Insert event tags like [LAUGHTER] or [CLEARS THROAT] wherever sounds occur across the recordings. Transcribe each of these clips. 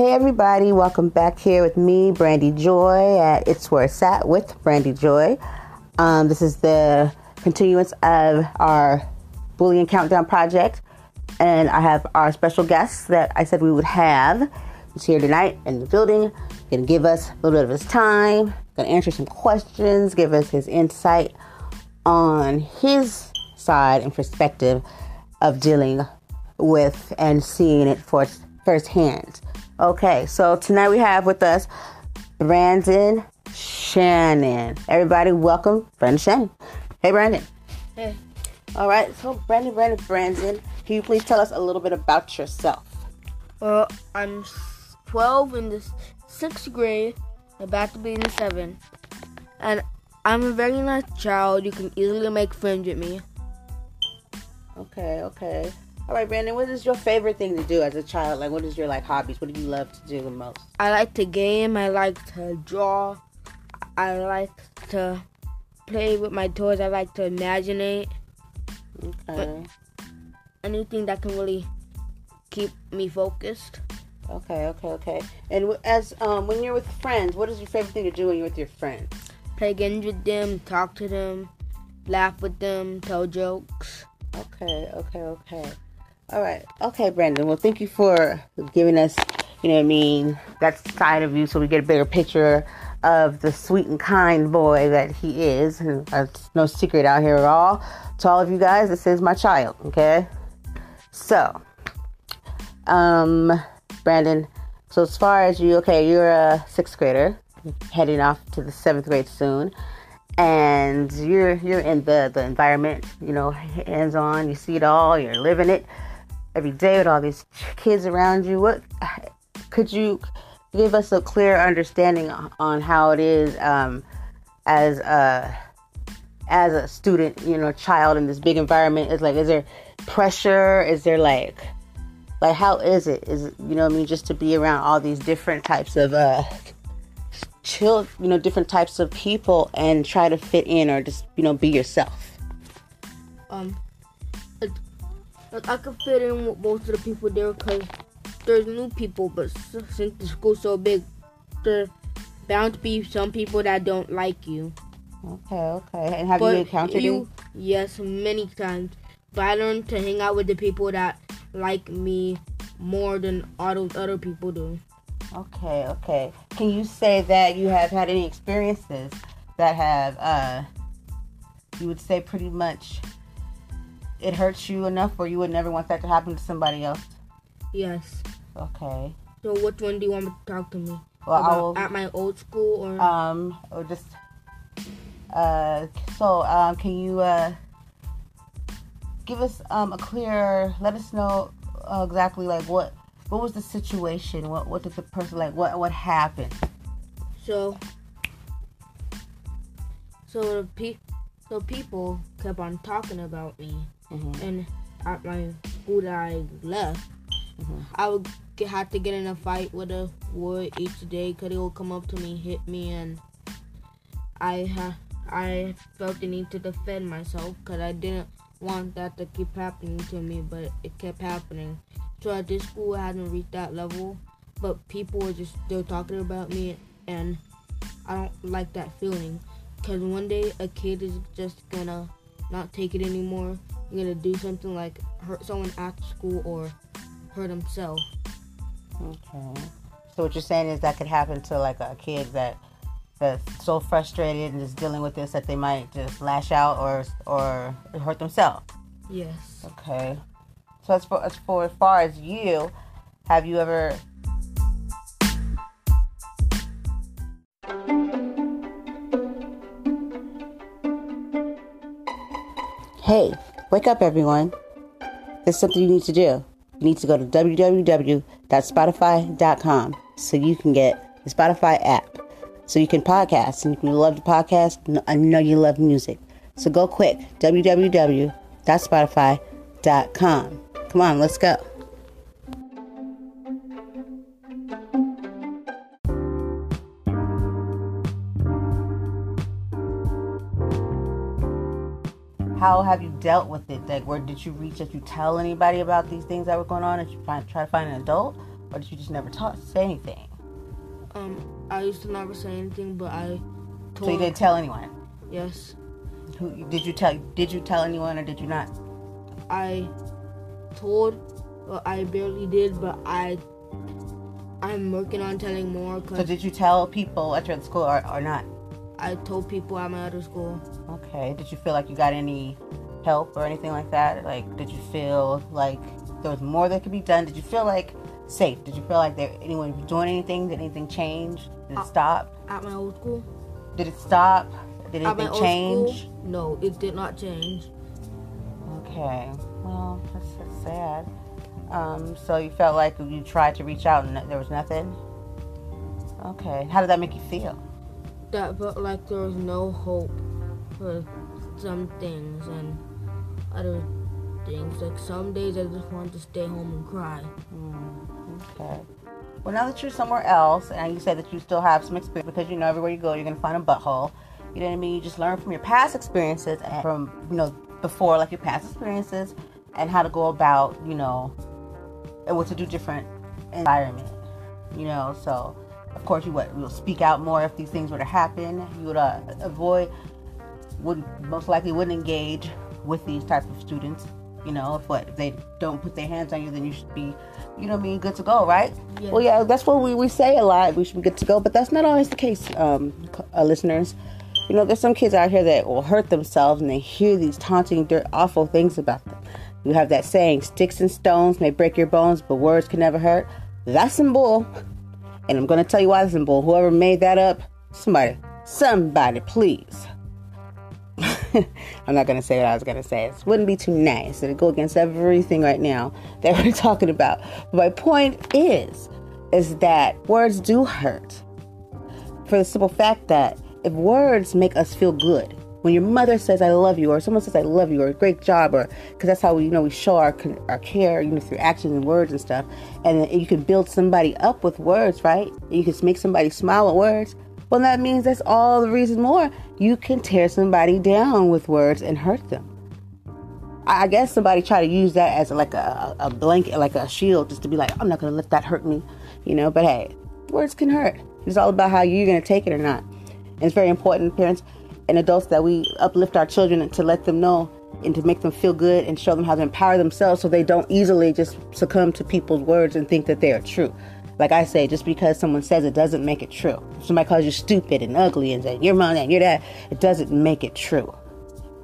Hey everybody, welcome back here with me, Brandy Joy at It's Where It's At with Brandy Joy. Um, this is the continuance of our Bullying Countdown project, and I have our special guest that I said we would have. He's here tonight in the building, gonna give us a little bit of his time, gonna answer some questions, give us his insight on his side and perspective of dealing with and seeing it for firsthand. Okay, so tonight we have with us Brandon Shannon. Everybody, welcome Brandon Shannon. Hey, Brandon. Hey. All right, so Brandon, Brandon, Brandon, can you please tell us a little bit about yourself? Well, I'm 12 in the sixth grade, about to be in the seventh, and I'm a very nice child. You can easily make friends with me. Okay, okay. All right, Brandon, what is your favorite thing to do as a child? Like, what is your like hobbies? What do you love to do the most? I like to game. I like to draw. I like to play with my toys. I like to imagine Okay. anything that can really keep me focused. Okay, okay, okay. And as um, when you're with friends, what is your favorite thing to do when you're with your friends? Play games with them, talk to them, laugh with them, tell jokes. Okay, okay, okay. All right. Okay, Brandon. Well, thank you for giving us, you know I mean, that side of you so we get a bigger picture of the sweet and kind boy that he is. And no secret out here at all. To all of you guys, this is my child, okay? So, um, Brandon, so as far as you, okay, you're a sixth grader, heading off to the seventh grade soon and you're you're in the the environment you know hands on you see it all you're living it every day with all these kids around you what could you give us a clear understanding on how it is um, as a as a student you know child in this big environment? Is like is there pressure? Is there like like how is it? Is you know i mean? Just to be around all these different types of uh chill, you know, different types of people and try to fit in or just, you know, be yourself. Um, like I could fit in with most of the people there because there's new people, but since the school's so big, there's bound to be some people that don't like you. Okay, okay. And have but you encountered you, any? yes, many times. But I learned to hang out with the people that like me more than all those other people do. Okay, okay. Can you say that you have had any experiences that have, uh, you would say pretty much it hurts you enough where you would never want that to happen to somebody else? Yes. Okay. So which one do you want to talk to me Well, I about? will. At my old school or? um or just uh so um can you uh give us um a clear let us know uh, exactly like what what was the situation what what did the person like what what happened So, so the pe- so people kept on talking about me, Mhm. and at my school that I left, Mhm. I would get, have to get in a fight with a boy each day because he would come up to me, hit me, and I ha- I felt the need to defend myself because I didn't want that to keep happening to me, but it kept happening. So at this school, I hadn't reached that level, but people were just still talking about me, and I don't like that feeling. Because one day a kid is just gonna not take it anymore, and gonna do something like hurt someone at school or hurt himself. okay so what you're saying is that could happen to like a kid that that's so frustrated and is dealing with this that they might just lash out or or hurt themselves Yes. Okay. So as for as for as far as you, have you ever Hey, wake up everyone. There's something you need to do. You need to go to www.spotify.com so you can get the Spotify app. So you can podcast and if you love the podcast, I know you love music. So go quick, www.spotify.com. Come on, let's go. How have you dealt with it? Like, where did you reach? Did you tell anybody about these things that were going on? Did you find, try to find an adult, or did you just never talk say anything? Um, I used to never say anything, but I told. So you didn't tell anyone. Yes, Who did you tell? Did you tell anyone or did you not? I told. Well, I barely did, but I. I'm working on telling more So did you tell people at your school or, or not? I told people at my other school. Okay. Did you feel like you got any help or anything like that? Like, did you feel like there was more that could be done? Did you feel like safe? Did you feel like there anyone was doing anything? Did anything change? Did it Uh, stop? At my old school. Did it stop? Did At my anything old change? school. No, it did not change. Okay. Well, that's, that's sad. Um, so you felt like you tried to reach out and there was nothing? Okay. How did that make you feel? That felt like there was no hope for some things and other things. Like some days I just wanted to stay home and cry. Mm, okay. Well, now that you're somewhere else, and you said that you still have some experience because you know everywhere you go, you're gonna find a butthole. You know what I mean? You just learn from your past experiences and from you know before, like your past experiences, and how to go about you know and what to do different environment. You know, so of course you would you'll speak out more if these things were to happen. You would uh, avoid would most likely wouldn't engage with these type of students. You know, if what if they don't put their hands on you, then you should be, you know, what I mean, good to go, right? Yes. Well, yeah, that's what we, we say a lot. We should be good to go, but that's not always the case, um, uh, listeners. You know, there's some kids out here that will hurt themselves and they hear these taunting, dirt, awful things about them. You have that saying, "Sticks and stones may break your bones, but words can never hurt." That's some bull, [LAUGHS] and I'm going to tell you why that's some bull. Whoever made that up, somebody, somebody, please. [LAUGHS] I'm not gonna say what I was gonna say. It wouldn't be too nice. It'd go against everything right now that [LAUGHS] we're talking about. But my point is, is that words do hurt. For the simple fact that if words make us feel good, when your mother says "I love you" or someone says "I love you" or a "Great job," or because that's how we you know we show our our care, you know, through actions and words and stuff, and you can build somebody up with words, right? You can make somebody smile with words. Well, that means that's all the reason more you can tear somebody down with words and hurt them. I guess somebody try to use that as like a, a blanket, like a shield, just to be like, I'm not gonna let that hurt me, you know. But hey, words can hurt. It's all about how you're gonna take it or not. And it's very important, parents and adults, that we uplift our children to let them know and to make them feel good and show them how to empower themselves so they don't easily just succumb to people's words and think that they are true. Like I say, just because someone says it doesn't make it true. If somebody calls you stupid and ugly and says you're mom and you're that, it doesn't make it true.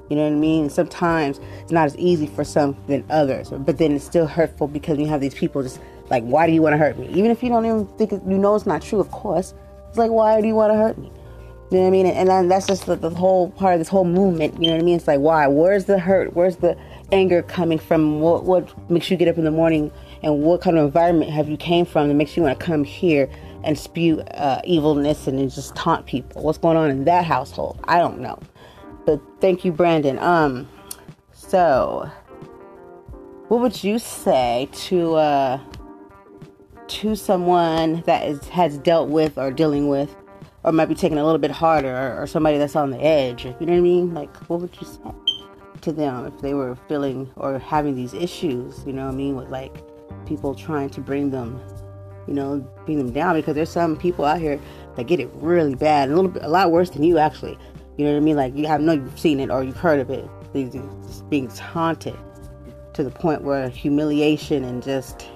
You know what I mean? Sometimes it's not as easy for some than others, but then it's still hurtful because you have these people just like, why do you want to hurt me? Even if you don't even think you know it's not true, of course. It's like, why do you want to hurt me? You know what I mean? And then that's just the, the whole part of this whole movement. You know what I mean? It's like, why? Where's the hurt? Where's the anger coming from? What what makes you get up in the morning? And what kind of environment have you came from that makes you want to come here and spew uh, evilness and then just taunt people? What's going on in that household? I don't know. But thank you, Brandon. Um, so what would you say to uh to someone that is has dealt with or dealing with or might be taking a little bit harder or, or somebody that's on the edge you know what i mean? Like what would you say to them if they were feeling or having these issues you know what i mean with like people trying to bring them you know bring them down? Because there's some people out here that get it really bad a little bit a lot worse than you actually. You know what i mean? Like you have no you've seen it or you've heard of it. These being taunted to the point where humiliation and just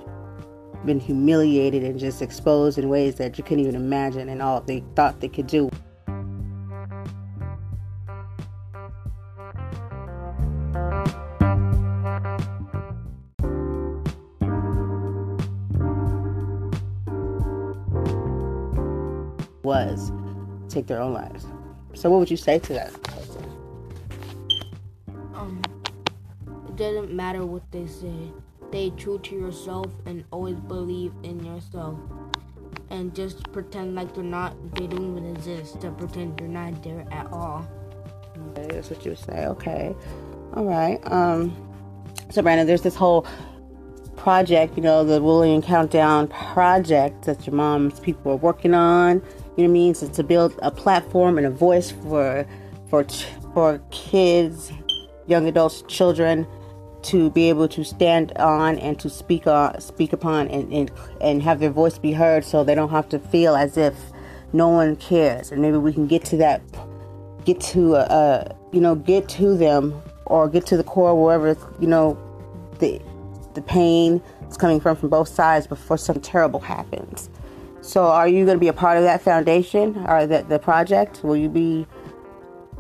been humiliated and just exposed in ways that you couldn't even imagine and all they thought they could do. Was take their own lives. So, what would you say to that person? Um, it doesn't matter what they say. Stay true to yourself and always believe in yourself. And just pretend like they're not, they don't even exist. To pretend they're not there at all. Okay, that's what you say. Okay. All right. Um, so, Brandon, there's this whole project, you know, the Bullying Countdown project that your mom's people are working on. You know what I mean? So to build a platform and a voice for for for kids, young adults, children to be able to stand on and to speak on, speak upon, and, and and have their voice be heard, so they don't have to feel as if no one cares. And maybe we can get to that, get to uh, uh you know, get to them or get to the core wherever you know the the pain is coming from from both sides before something terrible happens. So, are you going to be a part of that foundation or the, the project? Will you be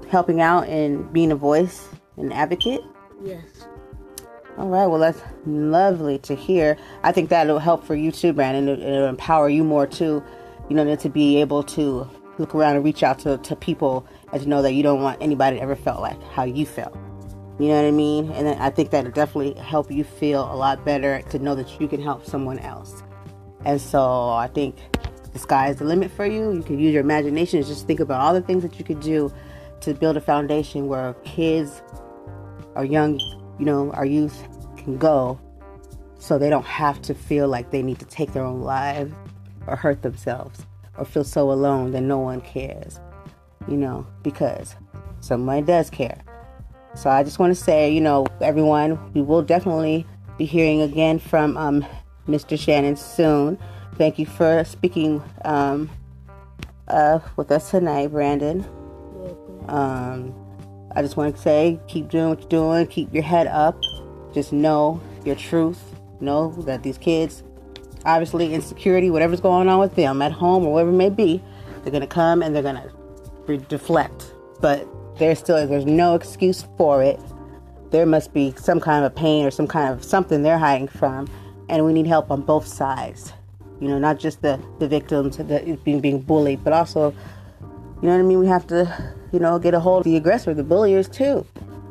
helping out and being a voice and advocate? Yes. All right. Well, that's lovely to hear. I think that'll help for you too, Brandon. It'll, it'll empower you more too, you know, to be able to look around and reach out to, to people and to know that you don't want anybody to ever felt like how you felt. You know what I mean? And I think that'll definitely help you feel a lot better to know that you can help someone else. And so I think the sky is the limit for you. You can use your imagination and just think about all the things that you could do to build a foundation where kids or young, you know, our youth can go so they don't have to feel like they need to take their own lives or hurt themselves or feel so alone that no one cares, you know, because somebody does care. So I just want to say, you know, everyone, we will definitely be hearing again from um, Mr. Shannon soon. Thank you for speaking um, uh, with us tonight, Brandon. Um, I just want to say, keep doing what you're doing. Keep your head up. Just know your truth. Know that these kids, obviously, insecurity, whatever's going on with them at home or whatever it may be, they're going to come and they're going to deflect. But there's still, there's no excuse for it. There must be some kind of pain or some kind of something they're hiding from and we need help on both sides. You know, not just the the victims the being being bullied, but also, you know what I mean. We have to, you know, get a hold of the aggressor, the bulliers too.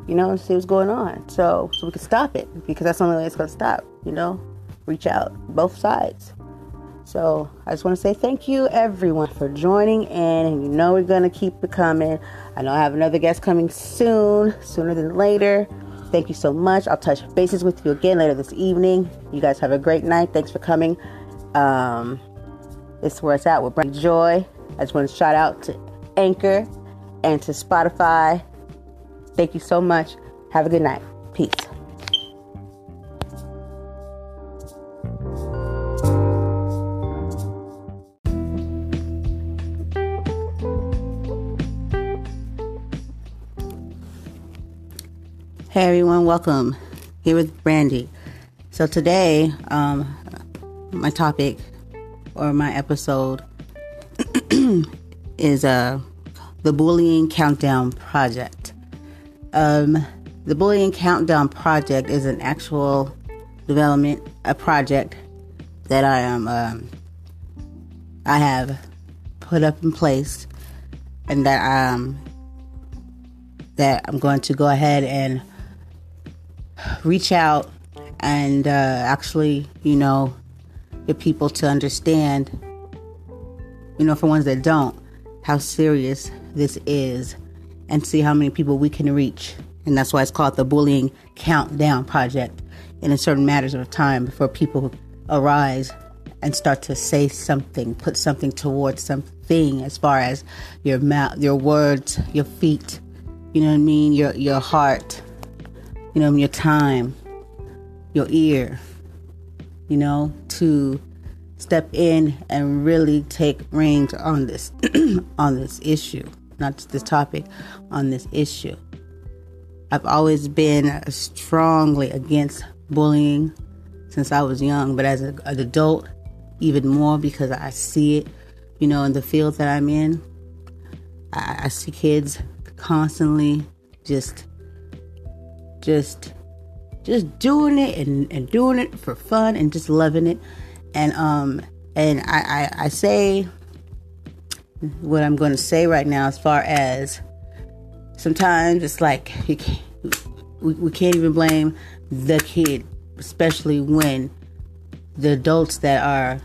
You know, and see what's going on, so so we can stop it because that's the only way it's gonna stop. You know, reach out both sides. So I just want to say thank you everyone for joining in, and you know we're gonna keep it coming. I know I have another guest coming soon, sooner than later. Thank you so much. I'll touch bases with you again later this evening. You guys have a great night. Thanks for coming. Um, this is where it's at with Brandy Joy. I just want to shout out to Anchor and to Spotify. Thank you so much. Have a good night. Peace. Hey everyone, welcome. Here with Brandy. So today, um, my topic or my episode [CLEARS THROAT] is uh, the Bullying Countdown Project. Um, the Bullying Countdown Project is an actual development, a project that I am um, I have put up in place, and that um that I'm going to go ahead and reach out and uh, actually, you know, get people to understand, you know, for ones that don't, how serious this is and see how many people we can reach. And that's why it's called the Bullying Countdown Project. in a certain matters of time before people arise and start to say something, put something towards something as far as your mouth, your words, your feet, you know what I mean, your your heart, you know, your time, your ear, you know, to step in and really take reins on this [CLEARS THROAT] on this issue, not this topic, on this issue. I've always been strongly against bullying since I was young, but as a, an adult, even more because I see it, you know, in the field that I'm in. I, I see kids constantly just just just doing it and, and doing it for fun and just loving it and um and I, I, I say what I'm going to say right now as far as sometimes it's like you can't, we, we can't even blame the kid especially when the adults that are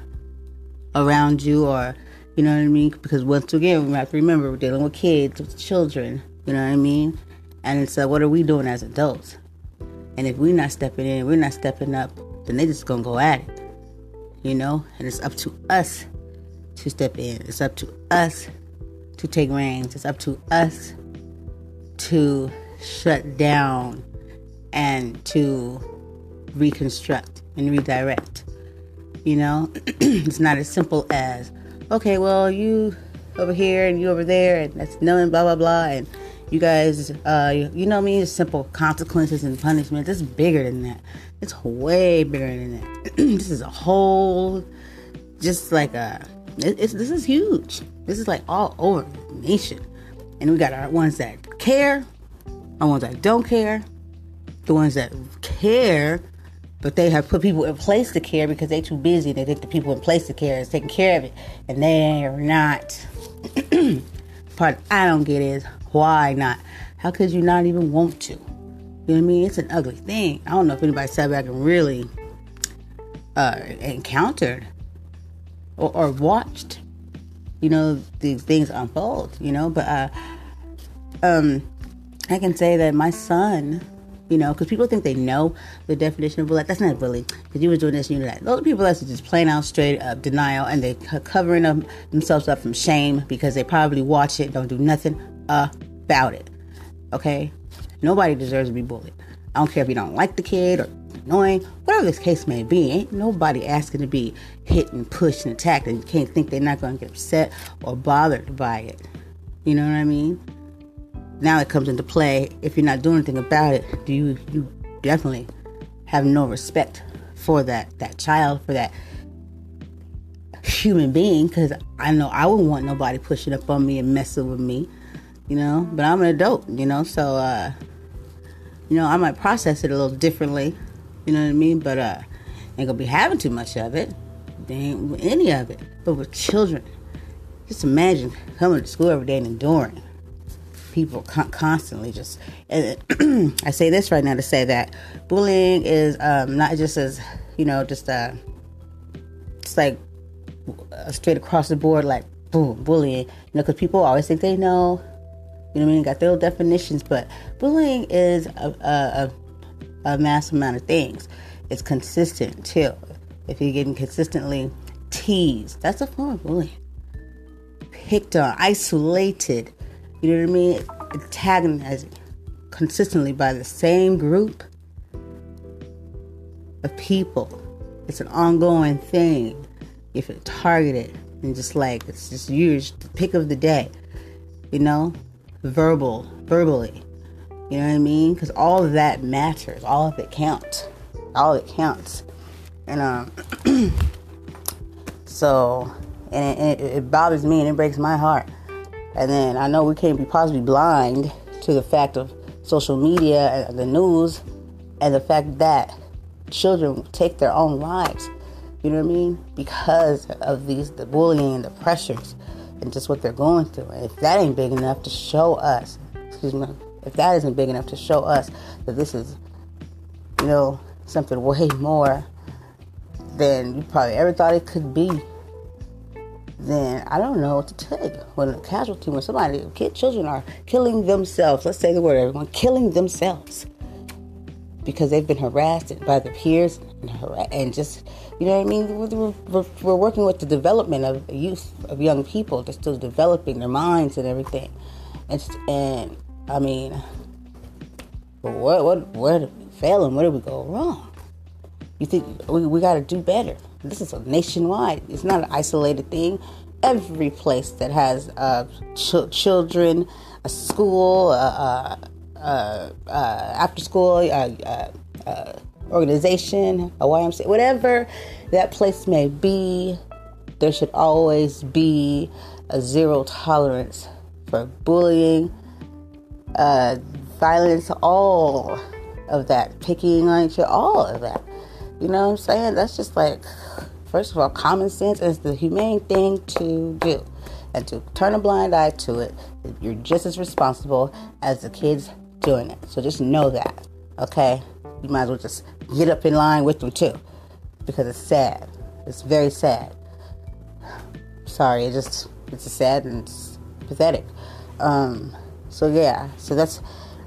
around you or you know what I mean because once again we have to remember we're dealing with kids with children you know what I mean and it's uh, what are we doing as adults? And if we're not stepping in, we're not stepping up, then they're just gonna go at it. You know? And it's up to us to step in. It's up to us to take reins. It's up to us to shut down and to reconstruct and redirect. You know, [CLEARS THROAT] it's not as simple as, okay, well, you over here and you over there, and that's knowing blah blah blah, and you guys, uh, you know me, simple consequences and punishment. It's bigger than that. It's way bigger than that. [CLEARS THROAT] this is a whole, just like a, it, this is huge. This is like all over the nation, and we got our ones that care, our ones that don't care, the ones that care but they have put people in place to care because they're too busy. They think the people in place to care is taking care of it, and they are not. [CLEARS THROAT] Part I don't get is why not? How could you not even want to? You know what I mean? It's an ugly thing. I don't know if anybody sat back and really uh, encountered or, or watched, you know, these things unfold. You know, but uh, um, I can say that my son you know, because people think they know the definition of bullying. That's not bullying. Because you were doing this, you know that. Those people that's just plain out straight up denial, and they covering them, themselves up from shame because they probably watch it, don't do nothing about it. Okay, nobody deserves to be bullied. I don't care if you don't like the kid or annoying, whatever this case may be. Ain't nobody asking to be hit and pushed and attacked, and you can't think they're not going to get upset or bothered by it. You know what I mean? now it comes into play. If you're not doing anything about it, do you you definitely have no respect for that that child, for that human being? Because I know I wouldn't want nobody pushing up on me and messing with me, you know. But I'm an adult, you know, so uh, you know I might process it a little differently, you know what I mean. But uh, ain't gonna be having too much of it. They ain't any of it. But with children, just imagine coming to school every day and enduring people con- constantly just. [CLEARS THROAT] I say this right now to say that bullying is um, not just as you know just uh, it's like uh, straight across the board like boom bullying. You know, because people always think they know. You know what I mean? Got their little definitions, but bullying is a, a, a mass amount of things. It's consistent too. If you're getting consistently teased, that's a form of bullying. Picked on, isolated, you know what I mean? Antagonizing consistently by the same group of people. It's an ongoing thing. If it's targeted and just like it's just used the pick of the day, you know, verbal, verbally. You know what I mean? Because all of that matters. All of it counts. All of it counts. And um, [CLEARS THROAT] so, and it, it bothers me and it breaks my heart and then I know we can't be possibly blind to the fact of social media and the news and the fact that children take their own lives. You know what I mean? Because of these the bullying and the pressures and just what they're going through. And if that ain't big enough to show us, excuse me, if that isn't big enough to show us that this is, you know, something way [LAUGHS] more than you probably ever thought it could be then I don't know what to tell you. When a casualty, when somebody, kid, children are killing themselves, let's say the word, everyone, killing themselves because they've been harassed by their peers and, and just, you know what I mean? We're, we're, we're, working with the development of youth, of young people. They're still developing their minds and everything. And, and I mean, what, what, where did we and where did we go wrong? You think we, we got to do better? This is a nationwide. It's not an isolated thing. Every place that has uh, ch- children, a school, uh, uh, uh after school uh, uh, organization, a YMCA, whatever that place may be, there should always be a zero tolerance for bullying, violence, all of that, picking on other, all of that. You know what I'm saying? That's just like, first of all, common sense is the humane thing to do. And to turn a blind eye to it, you're just as responsible as the kids doing it. So just know that, okay? You might as well just get up in line with them too. Because it's sad. It's very sad. Sorry, it just, it's sad and it's pathetic. Um, so yeah, so that's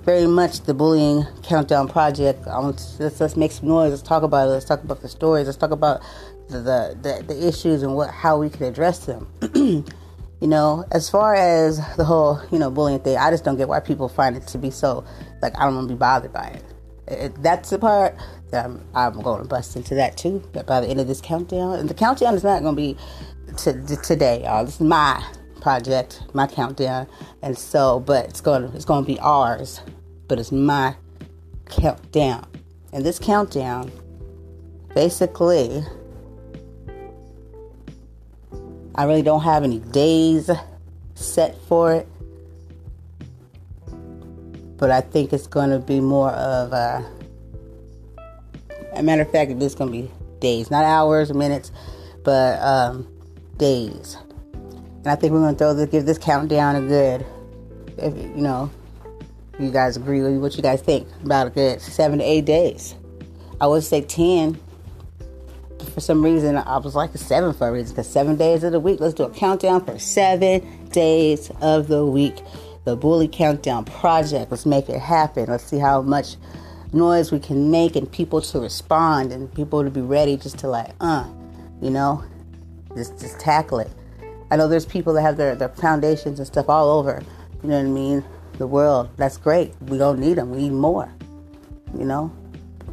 very much the bullying countdown project. Um, let's, let's make some noise. Let's talk about it. Let's talk about the stories. Let's talk about the the, the, issues and what how we can address them. [CLEARS THROAT] you know, as far as the whole you know bullying thing, I just don't get why people find it to be so like I don't want to be bothered by it. that's the part that I'm, I'm going to bust into that too. But By the end of this countdown, and the countdown is not going to be to today, y'all. This is my project, my countdown, and so, but it's going to it's going to be ours, but it's my countdown, and this countdown, basically, I really don't have any days set for it but I think it's going to be more of a. A matter of fact, it's going to be days, not hours minutes, but um, days. And I think we're going to throw the give this countdown a good, if you know, you guys agree with what you guys think about a good seven to eight days. I would say ten. For some reason, I was like a seven for a reason because seven days of the week. Let's do a countdown for seven days of the week the Bully Countdown Project. Let's make it happen. Let's see how much noise we can make and people to respond and people to be ready just to like, uh, you know, just just tackle it. I know there's people that have their, their foundations and stuff all over, you know what I mean, the world. That's great. We don't need them. We need more. You know,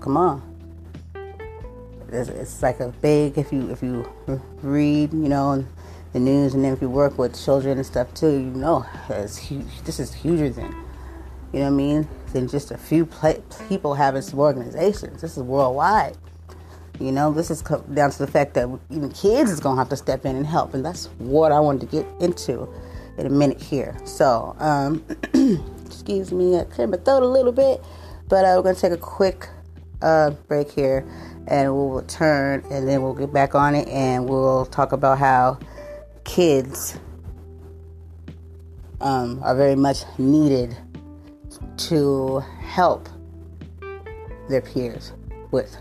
come on. It's, it's like a big if you if you read, you know, the news, and then if you work with children and stuff too, you know, it's huge. This is huger than, you know what I mean, than just a few people having some organizations. This is worldwide. You know, this is down to the fact that even kids is gonna have to step in and help, and that's what I wanted to get into in a minute here. So, um, [CLEARS THROAT] excuse me, I cleared my throat a little bit, but uh, we're gonna take a quick uh, break here, and we'll return, and then we'll get back on it, and we'll talk about how kids um, are very much needed to help their peers with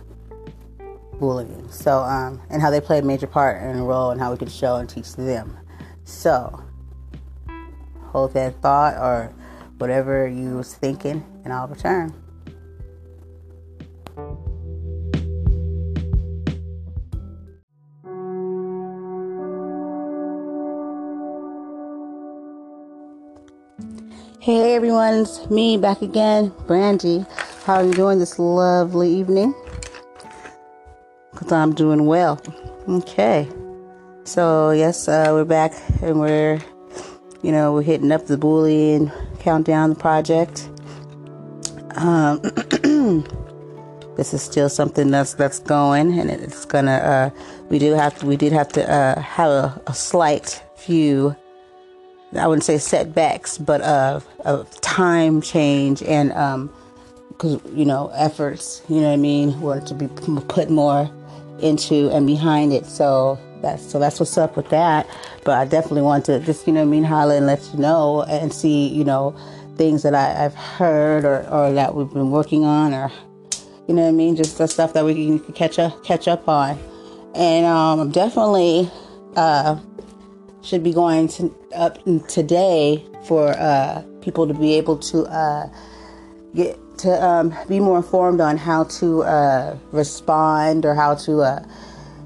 bullying. So, um, and how they play a major part in a role and how we can show and teach them. So, hold that thought or whatever you was thinking, and I'll return. Hey everyone, it's me back again, Brandy. How are you doing this lovely evening? I'm doing well. Okay. So, yes, uh, we're back and we're, you know, we're hitting up the bullying countdown project. Um, [CLEARS THROAT] this is still something that's that's going, and it's gonna. Uh, we do have to. We did have to uh, have a, a slight few I wouldn't say setbacks, but of of time change and um, because you know efforts, you know what I mean, were to be put more into and behind it. So that's so that's what's up with that. But I definitely want to just you know mean holler and let you know and see you know things that I, have heard or, or that we've been working on or you know what I mean, just the stuff that we can catch up catch up on. And um, definitely uh, should be going to, up today for uh, people to be able to uh, get to um, be more informed on how to uh, respond or how to uh,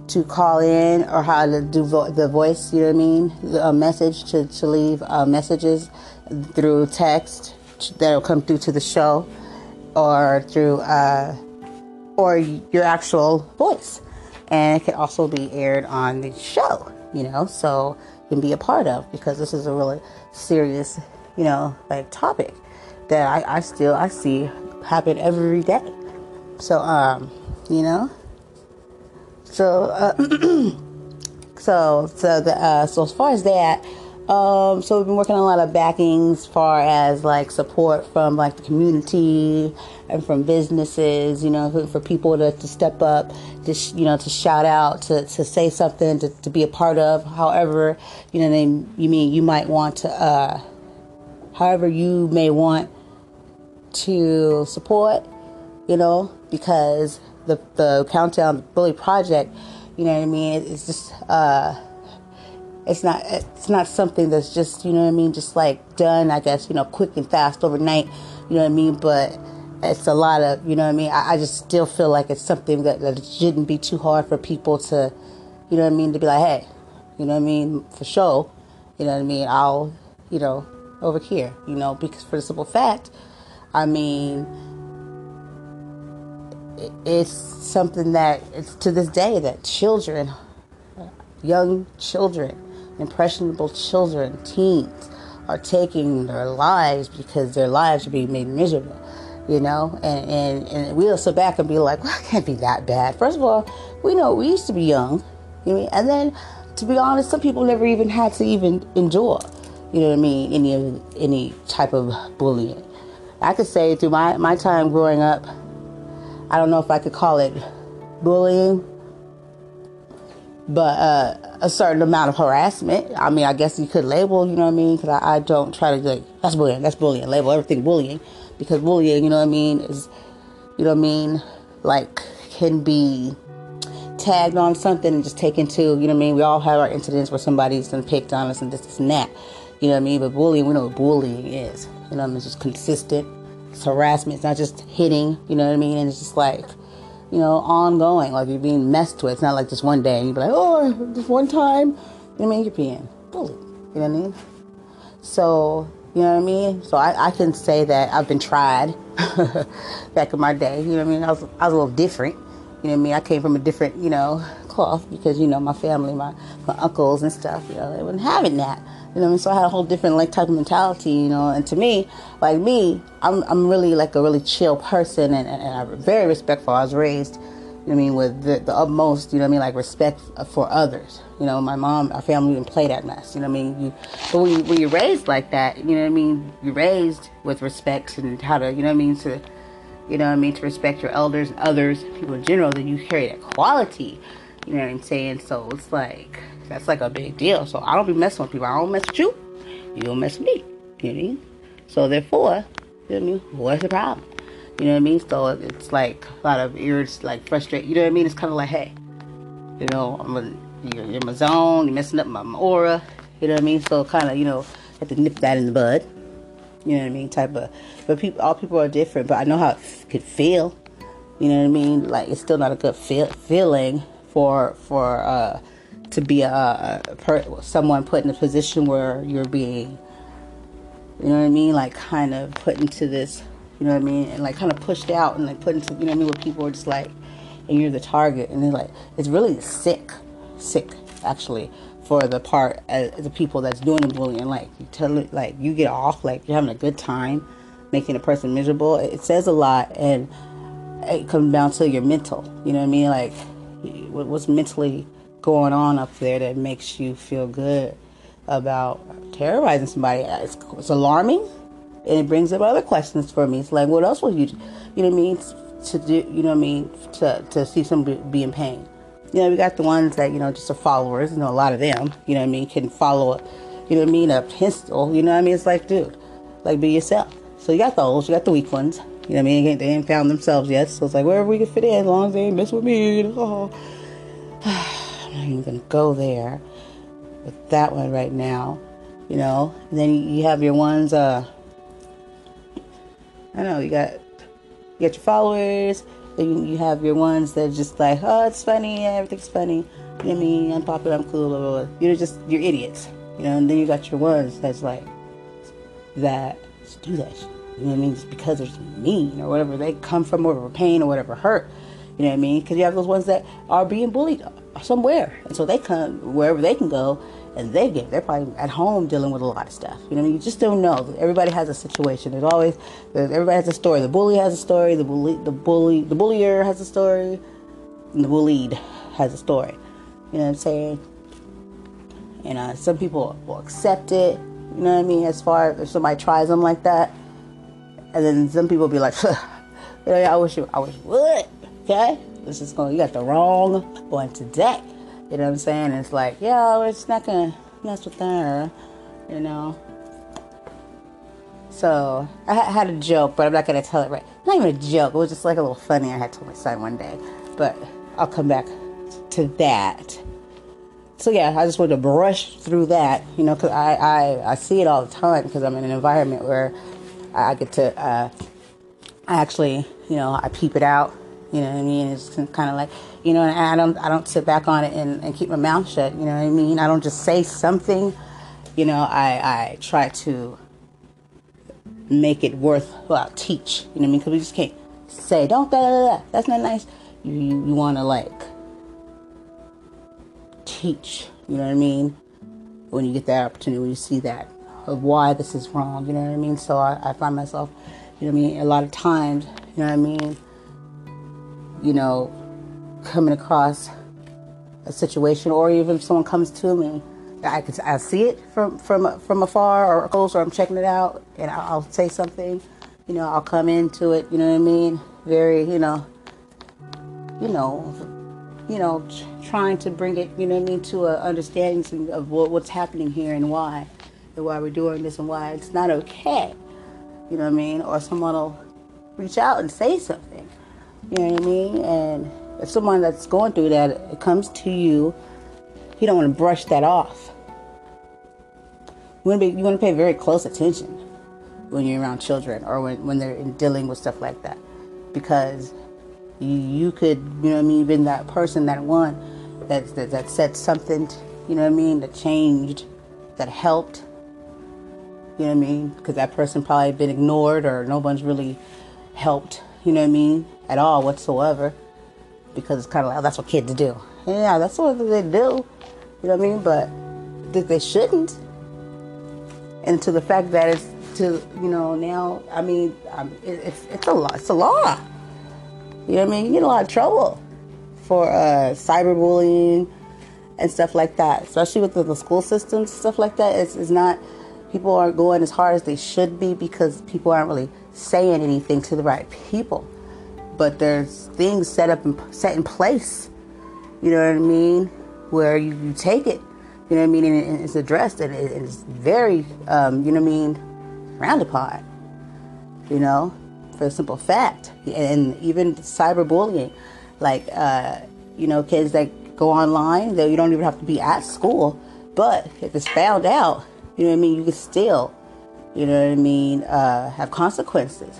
to call in or how to do vo- the voice. You know what I mean? A message to to leave uh, messages through text that'll come through to the show or through uh, or your actual voice, and it can also be aired on the show. You know, so you can be a part of because this is a really serious, you know, like topic that I, I still I see happen every day. So um, you know, so uh, [CLEARS THROAT] so so the uh, so as far as that. Um, so we've been working on a lot of backings as far as like support from like the community and from businesses, you know, for, for people to, to step up, to, you know, to shout out, to, to say something, to, to be a part of, however, you know, then you mean you might want to, uh, however you may want to support, you know, because the, the Countdown Bully Project, you know what I mean, it's just, uh, it's not it's not something that's just you know what I mean? Just like done I guess you know quick and fast overnight you know what I mean? But it's a lot of you know what I mean? I, I just still feel like it's something that, that shouldn't be too hard for people to you know what I mean? To be like hey you know what I mean? For sure. You know what I mean? I'll you know over here you know because for the simple fact I mean it's something that it's to this day that children, young children, impressionable children, teens are taking their lives because their lives are being made miserable. You know, and, and, and we'll sit back and be like, well, it can't be that bad. First of all, we know we used to be young. You know, and then to be honest, some people never even had to even endure, you know what I mean, any any type of bullying. I could say through my, my time growing up, I don't know if I could call it bullying, but uh, a certain amount of harassment. I mean, I guess you could label, you know what I mean? Because I, I, don't try to like, that's bullying, that's bullying, label everything bullying. Because bullying, you know what I mean, is, you know what I mean, like, can be tagged on something and just taken to, you know what I mean? We all have our incidents where somebody's been picked on us and this, this and that. You know what I mean? But bullying, we know what bullying is. You know It's just consistent. It's harassment. It's not just hitting. You know what I mean? And it's just like, you know, ongoing. Like you're being messed with. It's not like just one day and you be like, oh, just one time. You know what I mean? You're being bullied. You know what I mean? So, you know what I mean? So I, I can say that I've been tried [LAUGHS] back in my day. You know what I mean? I was, I was a little different. You know what I mean? I came from a different, you know, cloth because, you know, my family, my, my uncles and stuff, you know, they not having that. You know? So I had a whole different like type of mentality, you know. And to me, like me, I'm I'm really like a really chill person and, and, and I'm very respectful. I was raised, you know I mean, with the, the utmost, you know I mean, like respect for others. You know, my mom, our family didn't play that mess. You know I mean? You, but when, you, when you're raised like that, you know I mean? You're raised with respect and how to, you know I mean, to, you know I mean, to respect your elders and others, people in general, then you carry that quality. You know what I'm saying? So it's like, that's like a big deal. So I don't be messing with people. I don't mess with you. You don't mess with me. You know what I mean? So therefore, you know what I mean? What's the problem? You know what I mean? So it's like a lot of ears like frustrated. You know what I mean? It's kind of like, hey, you know, I'm a, you're in my zone. You're messing up my, my aura. You know what I mean? So kind of, you know, have to nip that in the bud. You know what I mean? Type of, but people, all people are different. But I know how it could feel. You know what I mean? Like it's still not a good feel, feeling for for uh, to be a, a per, someone put in a position where you're being, you know what I mean, like kind of put into this, you know what I mean, and like kind of pushed out and like put into, you know what I mean, where people are just like, and you're the target, and they're like, it's really sick, sick actually for the part as the people that's doing the bullying. Like you tell it, like you get off, like you're having a good time, making a person miserable. It says a lot, and it comes down to your mental. You know what I mean? Like what's mentally going on up there that makes you feel good about terrorizing somebody. It's, it's alarming, and it brings up other questions for me. It's like, what else would you, you know what I mean, to do, you know what I mean, to, to see somebody be in pain. You know, we got the ones that, you know, just are followers, you know, a lot of them, you know what I mean, can follow, a, you know what I mean, a pistol, you know what I mean? It's like, dude, like be yourself. So you got those, you got the weak ones, you know what I mean? They ain't found themselves yet, so it's like wherever we can fit in, as long as they ain't mess with me, you know. [SIGHS] [SIGHS] I'm gonna go there with that one right now. You know, and then you have your ones. Uh, I know you got you got your followers. Then you have your ones that just like, oh, it's funny, everything's funny. You know I mean? I'm popular, I'm cool, blah, blah, blah. You're just you're idiots. You know, and then you got your ones that's like that do that. You know what I mean? Just because they're mean or whatever they come from, whatever pain or whatever hurt. You know what I mean? Because you have those ones that are being bullied somewhere, and so they come wherever they can go, and they get. They're probably at home dealing with a lot of stuff. You know, what I mean? you just don't know. Everybody has a situation. There's always everybody has a story. The bully has a story. The bully, the bully, the bullier has a story, and the bullied has a story. You know what I'm saying? And uh, some people will accept it. You know what I mean? As far as if somebody tries them like that, and then some people be like, [LAUGHS] you know, I wish you, I wish would. Okay? This is going, you got the wrong one today. You know what I'm saying? It's like, yo, we're not going to mess with her, you know? So I had a joke, but I'm not going to tell it right. Not even a joke. It was just like a little funny I had told my son one day. But I'll come back to that. So yeah, I just wanted to brush through that, you know, because I, I, I see it all the time because I'm in an environment where I get to, uh, I actually, you know, I peep it out you know what I mean? It's kind of like, you know, I don't, I don't sit back on it and, and keep my mouth shut. You know what I mean? I don't just say something. You know, I, I try to make it worthwhile. Teach. You know what I mean? Because we just can't say, don't da da da. That's not nice. You you, you want to like teach. You know what I mean? When you get that opportunity, when you see that of why this is wrong. You know what I mean? So I, I find myself, you know what I mean, a lot of times, you know what I mean, you know, coming across a situation, or even if someone comes to me, I can I see it from from from afar or close, or I'm checking it out, and I'll, I'll say something. You know, I'll come into it. You know what I mean? Very, you know, you know, you know, trying to bring it. You know what I mean to a understanding of what, what's happening here and why, and why we're doing this and why it's not okay. You know what I mean? Or someone will reach out and say something. You know what I mean? And if someone that's going through that it comes to you, you don't want to brush that off. You want to be, you want to pay very close attention when you're around children or when, when they're dealing with stuff like that, because you, you could, you know what I mean, been that person, that one that, that that said something, you know what I mean, that changed, that helped. You know what I mean? Because that person probably been ignored or no one's really helped. You know what I mean? At all whatsoever because it's kind of like, oh, that's what kids do. Yeah, that's what they do. You know what I mean? But that they shouldn't. And to the fact that it's to, you know, now, I mean, um, it, it's, it's a law. It's a law. You know what I mean? You get a lot of trouble for uh, cyberbullying and stuff like that, especially with the, the school systems, stuff like that. It's, it's not, people aren't going as hard as they should be because people aren't really saying anything to the right people but there's things set up and set in place. You know what I mean? Where you, you take it, you know what I mean, and it's addressed and it's very, um, you know what I mean, round upon. You know, for a simple fact, and even cyberbullying, like uh, you know, kids that go online, that you don't even have to be at school, but if it's found out, you know what I mean, you can still, you know what I mean, uh, have consequences.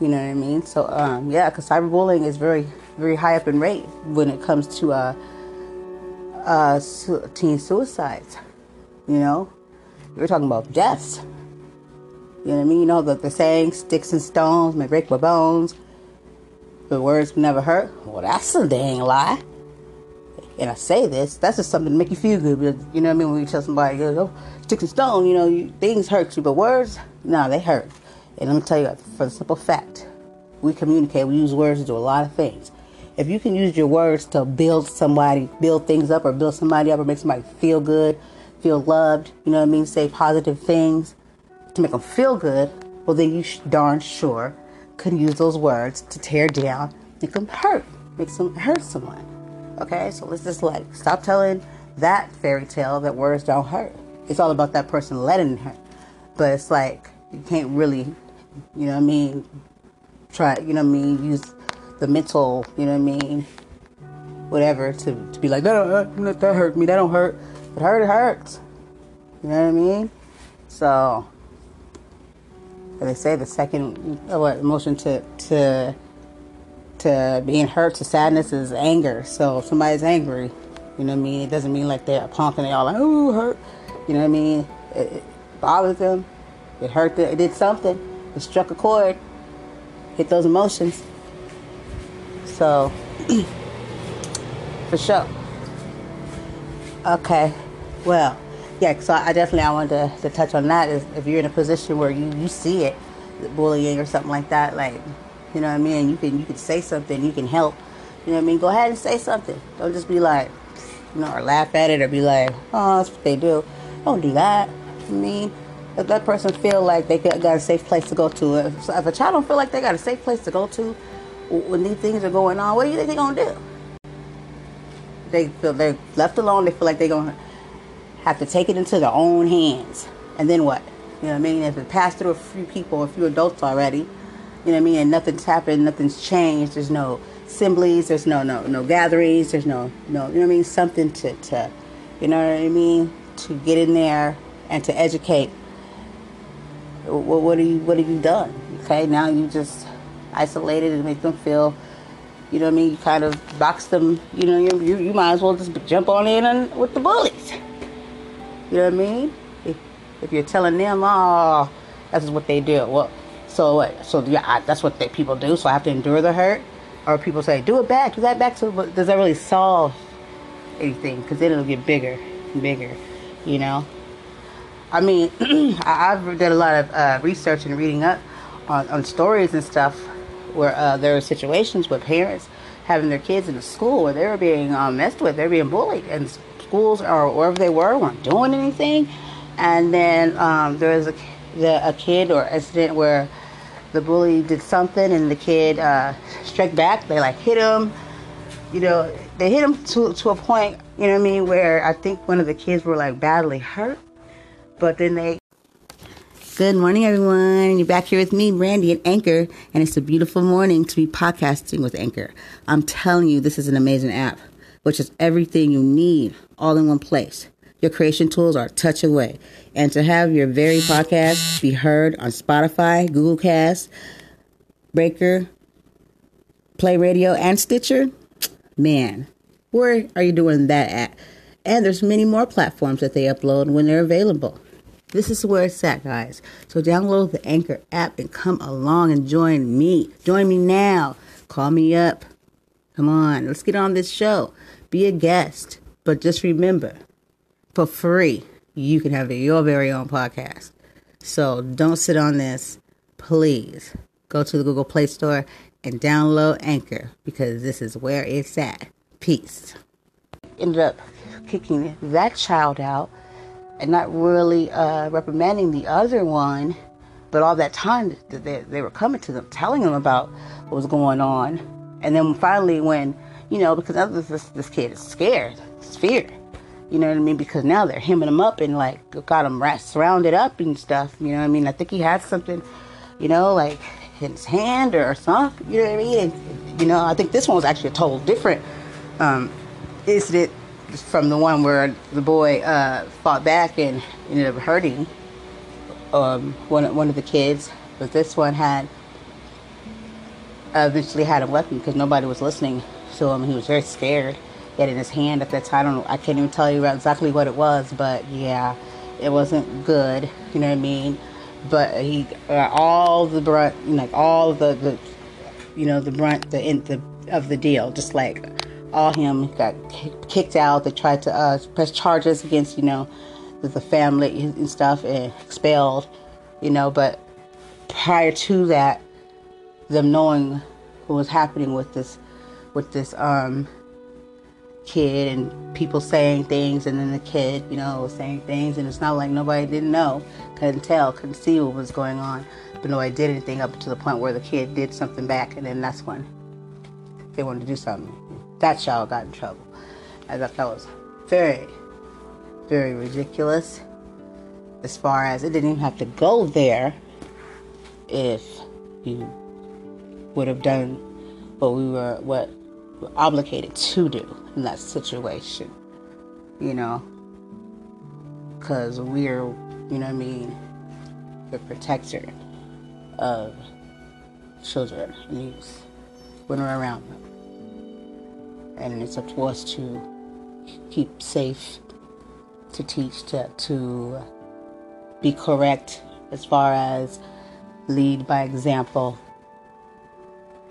You know what I mean? So um, yeah, because cyberbullying is very very high up in rate when it comes to uh, uh, su- teen suicides. You know, we're talking about deaths. You know what I mean? You know the, the saying, sticks and stones may break my bones, but words can never hurt. Well, that's a dang lie. And I say this, that's just something to make you feel good. Because, you know what I mean? When you tell somebody, you know, sticks and stones, you know, you, things hurt you, but words, no, they hurt. And let me tell you, for the simple fact, we communicate, we use words to do a lot of things. If you can use your words to build somebody, build things up, or build somebody up, or make somebody feel good, feel loved, you know what I mean, say positive things to make them feel good, well, then you darn sure can use those words to tear down, make them hurt, make them hurt someone. Okay, so let's just like stop telling that fairy tale that words don't hurt. It's all about that person letting it hurt. But it's like you can't really you know what I mean, try, you know what I mean, use the mental, you know what I mean, whatever to, to be like, that, don't, that hurt me, that don't hurt. It hurt, it hurts. You know what I mean? So, they say the second uh, what emotion to to to being hurt to sadness is anger. So if somebody's angry, you know what I mean. It doesn't mean like they're punking. They all like, oh, hurt. You know what I mean? It, it bothers them. It hurt. Them. It did something. It struck a chord, hit those emotions. So, [CLEARS THROAT] for sure. Okay, well, yeah. So I definitely I wanted to, to touch on that. Is if you're in a position where you you see it, bullying or something like that, like you know what I mean. You can you can say something. You can help. You know what I mean. Go ahead and say something. Don't just be like, you know, or laugh at it or be like, oh, that's what they do. Don't do that. I mean, if that person feel like they got a safe place to go to, if, if a child don't feel like they got a safe place to go to when these things are going on, what do you think they're gonna do? They feel they're left alone. They feel like they're gonna have to take it into their own hands, and then what? You know what I mean? If it passed through a few people, a few adults already, you know what I mean, and nothing's happened, nothing's changed. There's no assemblies. There's no no no gatherings. There's no no you know what I mean. Something to to you know what I mean to get in there and to educate what, what, are you, what have you done? Okay, now you just isolated and make them feel, you know what I mean? You kind of box them, you know, you, you, you might as well just jump on in and, with the bullies. You know what I mean? If, if you're telling them, oh, that's what they do. Well, So, so yeah, I, that's what they, people do. So I have to endure the hurt, or people say, "Do it back, do that back." So, does that really solve anything? Because then it'll get bigger and bigger, you know. I mean, [CLEARS THROAT] I, have done a lot of uh, research and reading up on, on stories and stuff where uh, there are situations with parents having their kids in a school where they were being um, messed with, they're being bullied, and schools or wherever they were weren't doing anything. And then um, there was a, the, a kid or incident where the bully did something and the kid uh, struck back. They like hit him. You know, they hit him to, to a point, you know what I mean, where I think one of the kids were like badly hurt. But then they Good morning, everyone. You're back here with me, Brandy, at Anchor, and it's a beautiful morning to be podcasting with Anchor. I'm telling you, this is an amazing app, which is everything you need all in one place. Your creation tools are touch away. And to have your very podcast be heard on Spotify, Google Cast, Breaker, Play Radio, and Stitcher, man, where are you doing that at? And there's many more platforms that they upload when they're available. This is where it's at, guys. So download the Anchor app and come along and join me. Join me now. Call me up. Come on, let's get on this show. Be a guest. But just remember, for free, you can have your very own podcast. So don't sit on this. Please go to the Google Play Store and download Anchor because this is where it's at. Peace. Ended up kicking that child out and not really uh, reprimanding the other one. But all that time that they, they were coming to them, telling them about what was going on. And then finally, when, you know, because this, this kid is scared, it's fear. You know what I mean? Because now they're hemming him up and like got him surrounded up and stuff. You know what I mean? I think he had something, you know, like in his hand or something. You know what I mean? And, you know, I think this one was actually a total different um, incident from the one where the boy uh, fought back and ended up hurting um, one one of the kids. But this one had eventually had a weapon because nobody was listening to him. He was very scared. He had in his hand at that time. I don't. I can't even tell you exactly what it was, but yeah, it wasn't good. You know what I mean? But he uh, all the brunt, like all the the, you know, the brunt, the the of the deal, just like all him got kicked out. They tried to uh, press charges against, you know, the family and stuff and expelled, you know. But prior to that, them knowing what was happening with this, with this um, kid and people saying things, and then the kid, you know, saying things, and it's not like nobody didn't know, couldn't tell, couldn't see what was going on, but nobody did anything up to the point where the kid did something back, and then that's when they wanted to do something that child got in trouble. I thought that was very, very ridiculous. As far as it didn't even have to go there if you would have done what we were what we were obligated to do in that situation. You know, because we're, you know I mean, the protector of children and youth when we're around them and it's up to us to keep safe, to teach, to, to be correct as far as lead by example.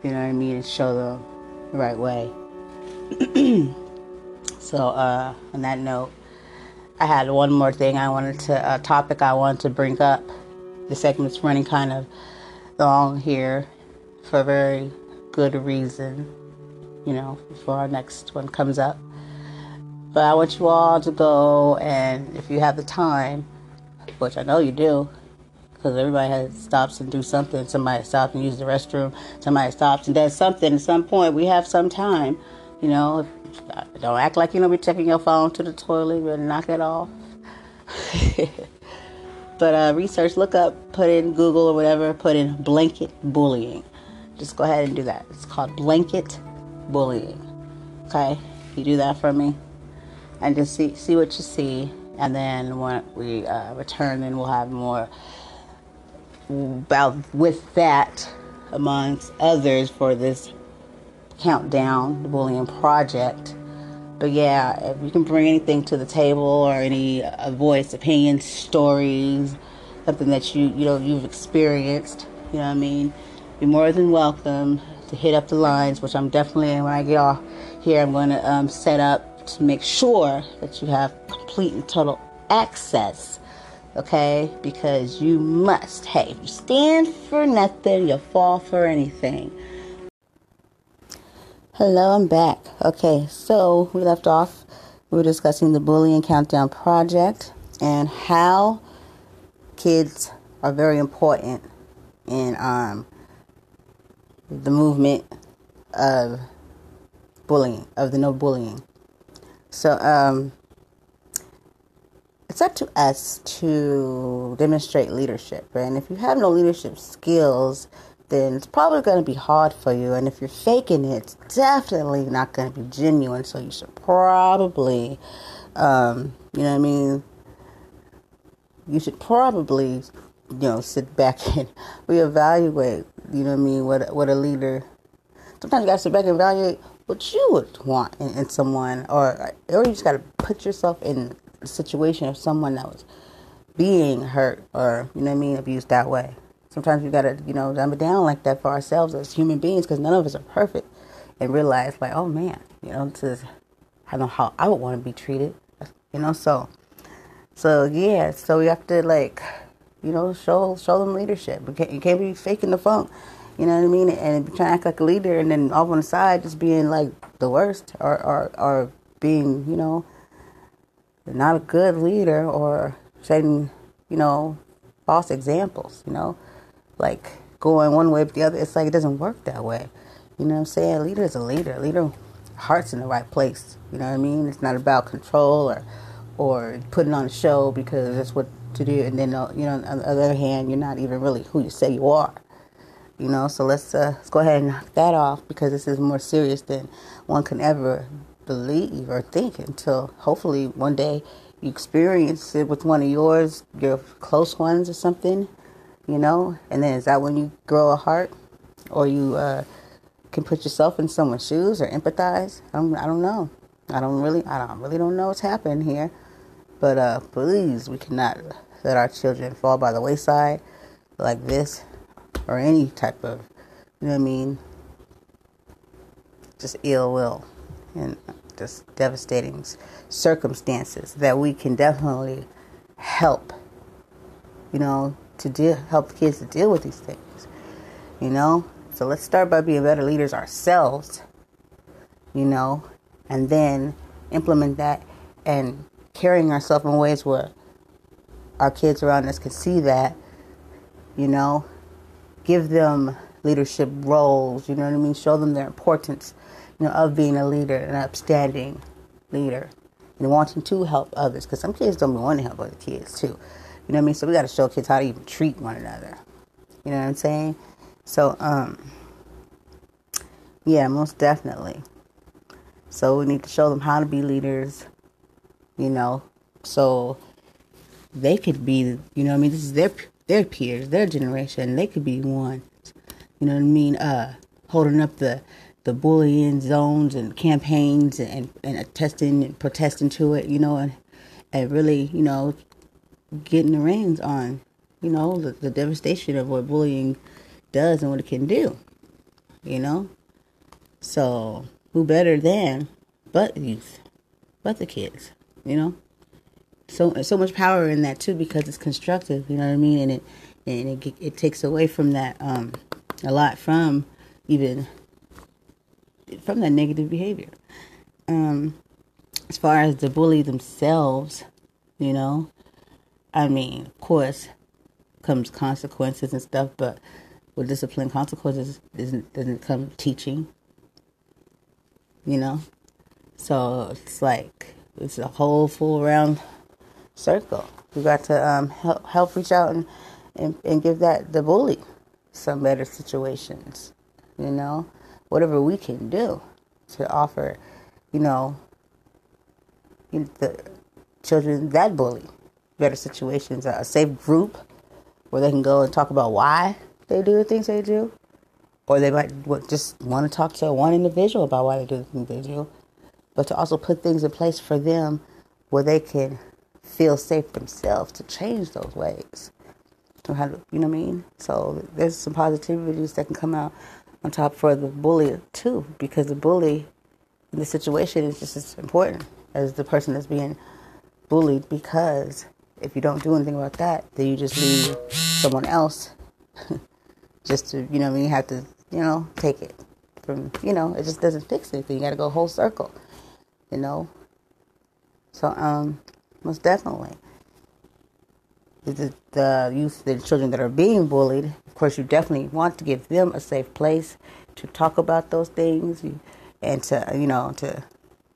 You know what I mean? And show them the right way. [CLEARS THROAT] so, uh, on that note, I had one more thing I wanted to, a topic I wanted to bring up. The segment's running kind of long here for a very good reason you know, before our next one comes up. But I want you all to go and if you have the time, which I know you do, because everybody has stops and do something. Somebody stops and uses the restroom. Somebody stops and does something. At some point, we have some time. You know, don't act like you know be checking your phone to the toilet. But knock it off. [LAUGHS] but uh, research, look up, put in Google or whatever, put in blanket bullying. Just go ahead and do that. It's called blanket bullying. Okay, you do that for me, and just see see what you see, and then when we uh, return, then we'll have more about with that amongst others for this countdown, the bullying project. But yeah, if you can bring anything to the table or any uh, voice, opinions, stories, something that you you know you've experienced, You know what I mean? You're more than welcome to hit up the lines, which I'm definitely, when I get off here, I'm going to um, set up to make sure that you have complete and total access. Okay? Because you must. Hey, if you stand for nothing, you'll fall for anything. Hello, I'm back. Okay, so we left off. We were discussing the Bullying Countdown Project and how kids are very important in um, the movement of bullying, of the no bullying. So, um, it's up to us to demonstrate leadership. And if you have no leadership skills, then it's probably going to be hard for you. And if you're faking it, it's definitely not going to be genuine. So you should probably, um, you know what I mean? You should probably, you know, sit back [LAUGHS] and reevaluate, you know what I mean, what, what a leader. Sometimes you got to sit back and evaluate what you would want in, in someone, or, or you just got to put yourself in a situation of someone that was being hurt or, you know what I mean, abused that way. Sometimes we gotta, you know, dumb it down like that for ourselves as human beings because none of us are perfect and realize, like, oh man, you know, this is, I know how I would want to be treated, you know, so, so yeah, so we have to, like, you know, show show them leadership. You can't, you can't be faking the funk, you know what I mean, and trying to act like a leader and then off on the side just being, like, the worst or, or, or being, you know, not a good leader or setting, you know, false examples, you know like going one way but the other. It's like it doesn't work that way. You know what I'm saying? A leader is a leader. A leader heart's in the right place. You know what I mean? It's not about control or or putting on a show because that's what to do. And then uh, you know, on the other hand, you're not even really who you say you are. You know, so let's uh, let's go ahead and knock that off because this is more serious than one can ever believe or think until hopefully one day you experience it with one of yours, your close ones or something, you know? And then is that when you grow a heart or you uh, can put yourself in someone's shoes or empathize? I'm, I don't know. I don't really, I don't really don't know what's happening here. But uh, please, we cannot let our children fall by the wayside like this or any type of, you know what I mean, just ill will and just devastating circumstances that we can definitely help, you know, to deal, help kids to deal with these things. You know? So let's start by being better leaders ourselves, you know, and then implement that and carrying ourselves in ways where our kids around us can see that, you know, give them leadership roles, you know what I mean? Show them their importance, you know, of being a leader, an upstanding leader, and wanting to help others. Because some kids don't want to help other kids too. You know what I mean? So we got to show kids how to even treat one another. You know what I'm saying? So, um, yeah, most definitely. So we need to show them how to be leaders, you know, so they could be, you know I mean? This is their, their peers, their generation. They could be one, you know what I mean? Uh, holding up the, the bullying zones and campaigns and, and attesting and protesting to it, you know, and, and really, you know, getting the reins on, you know, the, the devastation of what bullying does and what it can do, you know? So, who better than but youth, but the kids, you know? So, so much power in that too because it's constructive, you know what I mean? And it, and it, it takes away from that, um, a lot from even from that negative behavior. Um, as far as the bully themselves, you know, I mean, of course, comes consequences and stuff, but with discipline, consequences doesn't doesn't come teaching. You know, so it's like it's a whole full round circle. We got to um, help help reach out and, and and give that the bully some better situations. You know, whatever we can do to offer, you know, the children that bully better situations, a safe group where they can go and talk about why they do the things they do, or they might just want to talk to one individual about why they do the things they do, but to also put things in place for them where they can feel safe themselves to change those ways. To, you know what I mean? So there's some positivities that can come out on top for the bully too, because the bully in the situation is just as important as the person that's being bullied. Because if you don't do anything about that, then you just leave someone else [LAUGHS] just to you know I mean have to you know take it from you know it just doesn't fix anything. You got to go whole circle, you know. So um, most definitely the, the youth, the children that are being bullied, of course, you definitely want to give them a safe place to talk about those things and to, you know, to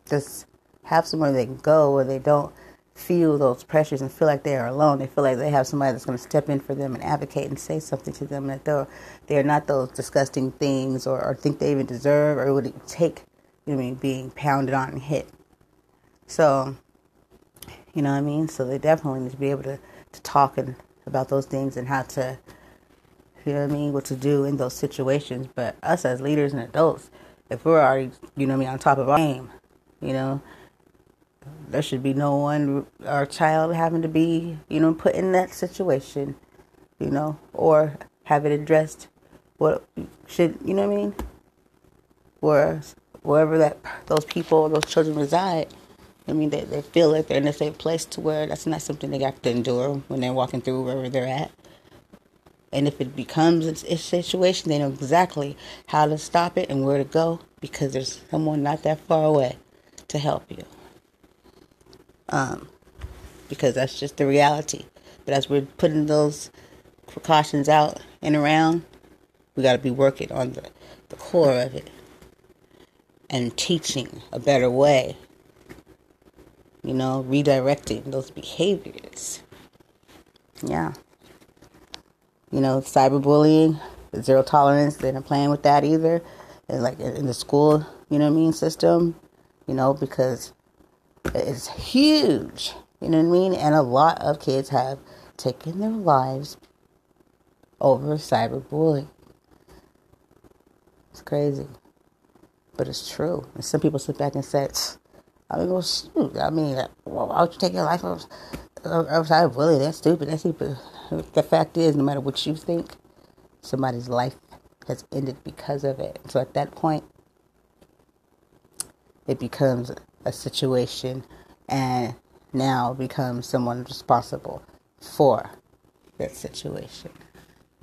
just have somewhere they can go where they don't feel those pressures and feel like they are alone. They feel like they have somebody that's going to step in for them and advocate and say something to them that they're, they're not those disgusting things or, or think they even deserve or would take, I mean, being pounded on and hit. So, you know what I mean? So they definitely need to be able to to talk and about those things and how to, you know what I mean, what to do in those situations. But us as leaders and adults, if we're already, you know what I mean, on top of our game, you know, there should be no one, our child having to be, you know, put in that situation, you know, or have it addressed. What should, you know what I mean? Where, wherever that those people, those children reside, I mean, they, they feel like they're in a safe place to where that's not something they have to endure when they're walking through wherever they're at. And if it becomes a, situation, they know exactly how to stop it and where to go because there's someone not that far away to help you. Um, because that's just the reality. But as we're putting those precautions out and around, we got to be working on the, the core of it and teaching a better way you know, redirecting those behaviors. Yeah. You know, cyberbullying, zero tolerance, they're not playing with that either. And like in the school, you know what I mean, system, you know, because it's huge. You know what I mean? And a lot of kids have taken their lives over cyberbullying. It's crazy. But it's true. And some people sit back and say, I mean, well, shoot. I mean, uh, why would you take your life outside of bullying? That's stupid. That's stupid. The fact is, no matter what you think, somebody's life has ended because of it. So at that point, it becomes a situation and now becomes someone responsible for that situation.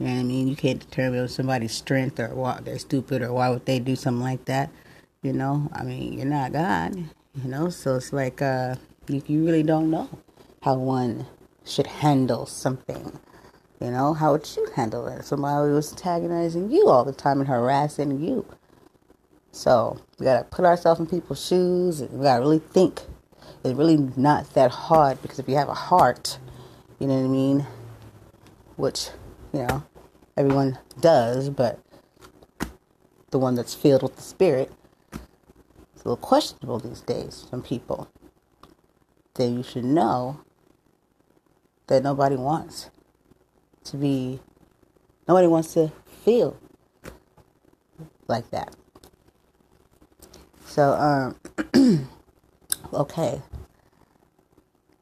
You know what I mean? You can't determine somebody's strength or why they're stupid or why would they do something like that. You know, I mean, you're not God. You know, so it's like uh, you, you really don't know how one should handle something. You know, how would you handle it? Somebody was antagonizing you all the time and harassing you. So we gotta put ourselves in people's shoes we gotta really think. It's really not that hard because if you have a heart, you know what I mean? Which, you know, everyone does, but the one that's filled with the spirit, it's a little questionable these days from people, then you should know that nobody wants to be, nobody wants to feel like that. So, um, [CLEARS THROAT] okay.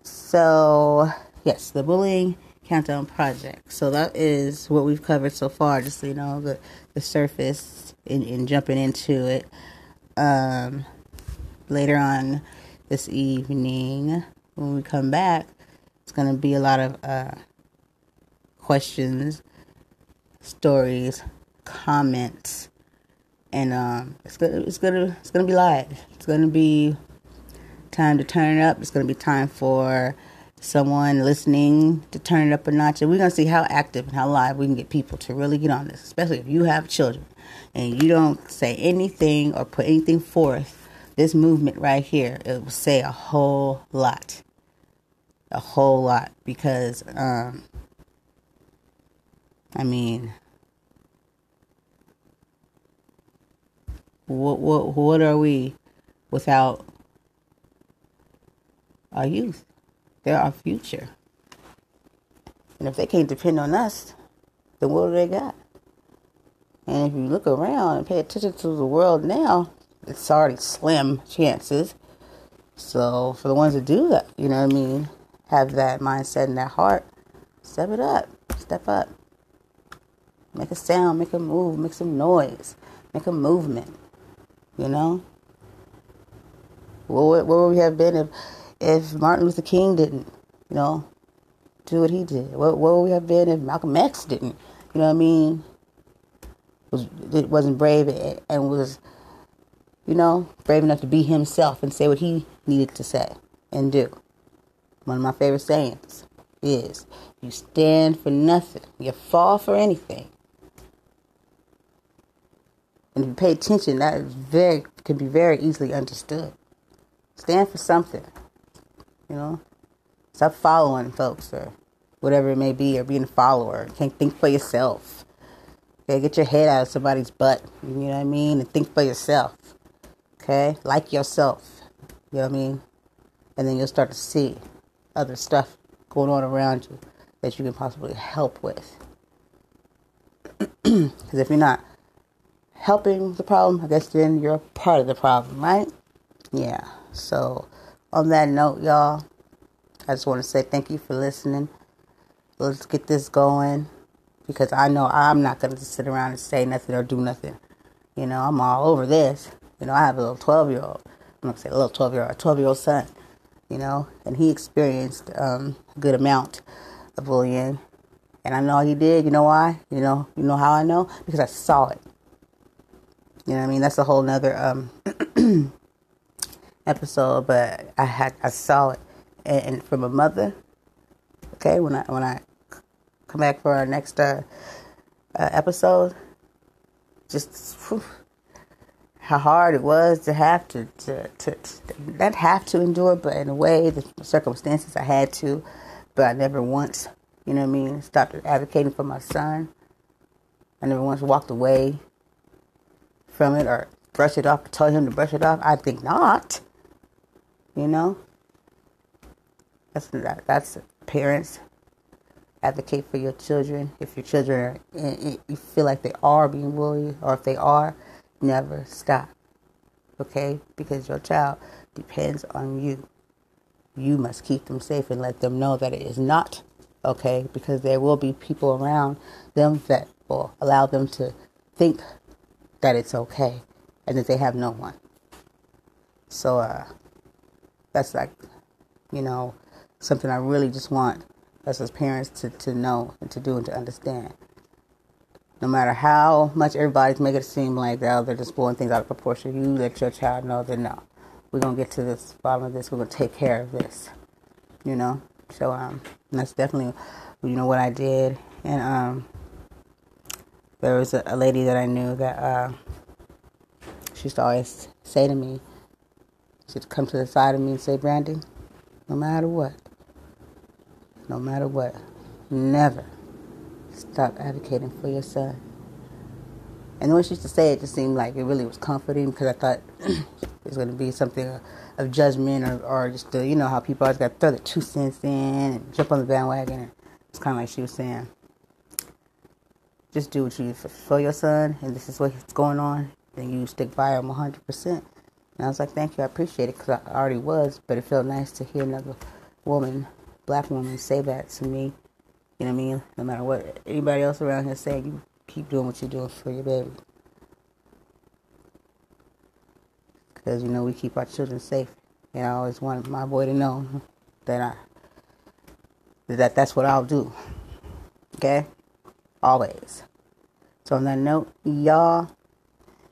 So, yes, the bullying countdown project. So that is what we've covered so far. Just you know, the the surface in, in jumping into it um, later on this evening when we come back. It's going to be a lot of uh, questions, stories, comments, and um, it's gonna it's gonna it's gonna be live. It's gonna be time to turn it up. It's gonna be time for someone listening to turn it up a notch, and we're gonna see how active and how live we can get people to really get on this, especially if you have children and you don't say anything or put anything forth, this movement right here, it will say a whole lot. A whole lot. Because, um, I mean, what, what, what are we without our youth? They're our future. And if they can't depend on us, then what do they got? And if you look around and pay attention to the world now, it's already slim chances. So for the ones that do that, you know what I mean, have that mindset in their heart, step it up. step up. Make a sound, make a move, make some noise, make a movement. You know? Where would, where would we have been if, if Martin Luther King didn't, you know, do what he did? What, where would we have been if Malcolm X didn't, you know what I mean? Was it wasn't brave and was, you know, brave enough to be himself and say what he needed to say and do. One of my favorite sayings is, "You stand for nothing, you fall for anything." And if you pay attention, that very can be very easily understood. Stand for something. You know, stop following folks or whatever it may be, or being a follower. Can't think for yourself. Okay, get your head out of somebody's butt. You know what I mean, and think for yourself. Okay, like yourself. You know what I mean, and then you'll start to see other stuff going on around you that you can possibly help with. [CLEARS THROAT] Because if you're not helping the problem, I guess then you're part of the problem, right? Yeah. So, on that note, y'all, I just want to say thank you for listening. Let's get this going because I know I'm not going to sit around and say nothing or do nothing. You know, I'm all over this. You know, I have a little 12 year old. I'm going to say a little 12 year old, a 12 year old son, you know, and he experienced um, a good amount of bullying. And I know he did. You know why? You know, you know how I know? Because I saw it. You know what I mean? That's a whole nother um, [CLEARS THROAT] episode, but I had I saw it, and, and, from a mother. Okay, when I when I come back for our next uh, uh, episode, just whew, how hard it was to have to, to, to, to not have to endure, but in a way, the circumstances I had to, but I never once, you know what I mean, stopped advocating for my son. I never once walked away from it or brush it off, told him to brush it off. I think not. You know, that's that's parents advocate for your children. If your children are, you feel like they are being bullied, or if they are, never stop. Okay, because your child depends on you. You must keep them safe and let them know that it is not okay, because there will be people around them that will allow them to think that it's okay and that they have no one. So, uh, that's like, you know, something I really just want us as parents to, to know and to do and to understand. No matter how much everybody's making it seem like oh, they're just blowing things out of proportion, you let your child know that no, we're gonna get to this bottom of this. We're gonna take care of this. You know, so um, that's definitely, you know, what I did. And um, there was a, a lady that I knew that uh, she used to always say to me, She'd come to the side of me and say, Brandy, no matter what, no matter what, never stop advocating for your son. And when she used to say it, just seemed like it really was comforting because I thought [CLEARS THROAT] it was going to be something of judgment or, or just, the, you know, how people always got to throw their two cents in and jump on the bandwagon. It's kind of like she was saying, just do what you for your son, and this is what's going on, then you stick by him 100%. And I was like, thank you, I appreciate it because I already was, but it felt nice to hear another woman, black woman, say that to me. You know what I mean? No matter what anybody else around here say, you keep doing what you're doing for your baby. Because, you know, we keep our children safe. And I always wanted my boy to know that I, that that's what I'll do. Okay? Always. So on that note, y'all,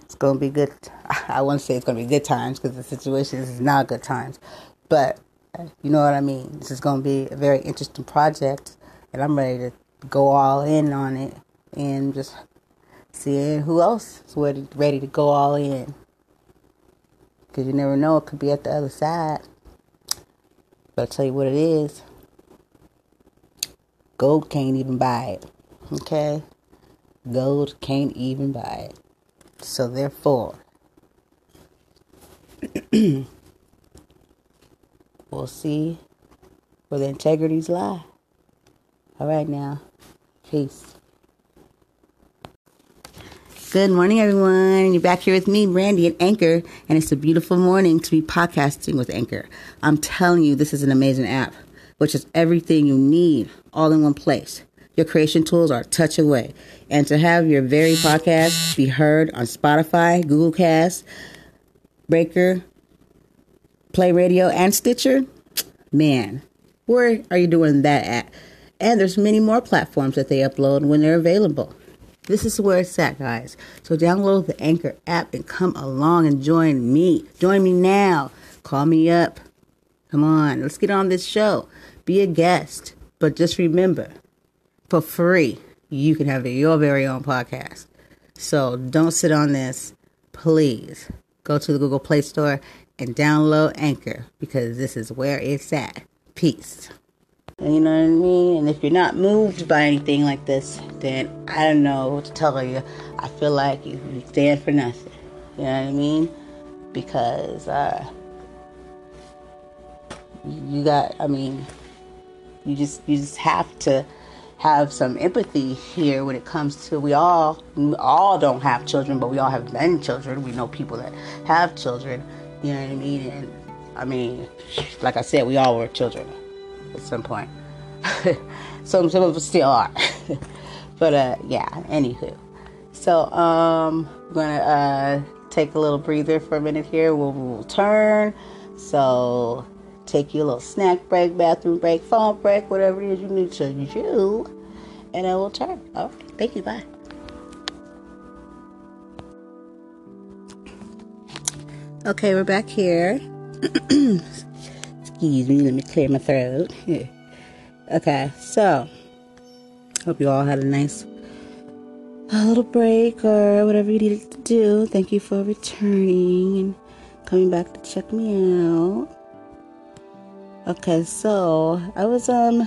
it's gonna be good. [LAUGHS] I won't say it's gonna be good times because the situation is not good times, but you know what I mean. This is gonna be a very interesting project, and I'm ready to go all in on it and just seeing who else is ready, ready to go all in. Because you never know, it could be at the other side. But I'll tell you what it is. Gold can't even buy it. Okay? Gold can't even buy it. So therefore, [CLEARS THROAT] we'll see where the integrities lie. All right now. Peace. Good morning, everyone. You're back here with me, Brandy, at Anchor, and it's a beautiful morning to be podcasting with Anchor. I'm telling you, this is an amazing app, which is everything you need all in one place Your creation tools are touch away. And to have your very podcast be heard on Spotify, Google Cast, Breaker, Play Radio, and Stitcher, man, where are you doing that at? And there's many more platforms that they upload when they're available. This is where it's at, guys. So download the Anchor app and come along and join me. Join me now. Call me up. Come on, let's get on this show. Be a guest. But just remember, for free, you can have your very own podcast. So don't sit on this. Please go to the Google Play Store and download Anchor because this is where it's at. Peace. You know what I mean? And if you're not moved by anything like this, then I don't know what to tell you. I feel like you stand for nothing. You know what I mean? Because uh, you got, I mean, you just you just have to have some empathy here when it comes to we all all don't have children, but we all have many children. We know people that have children. You know what I mean? And I mean, like I said, we all were children at some point. [LAUGHS] some some of us still are. [LAUGHS] but uh, yeah. Anywho, so um, I'm gonna uh, take a little breather for a minute here. We'll, we'll turn. So take you a little snack break, bathroom break, phone break, whatever it is you need to do, and then we'll turn. All right. Thank you. Bye. Okay, we're back here. [CLEARS THROAT] Excuse me, let me clear my throat. [LAUGHS] okay, so hope you all had a nice a little break or whatever you needed to do. Thank you for returning and coming back to check me out. Okay, so I was um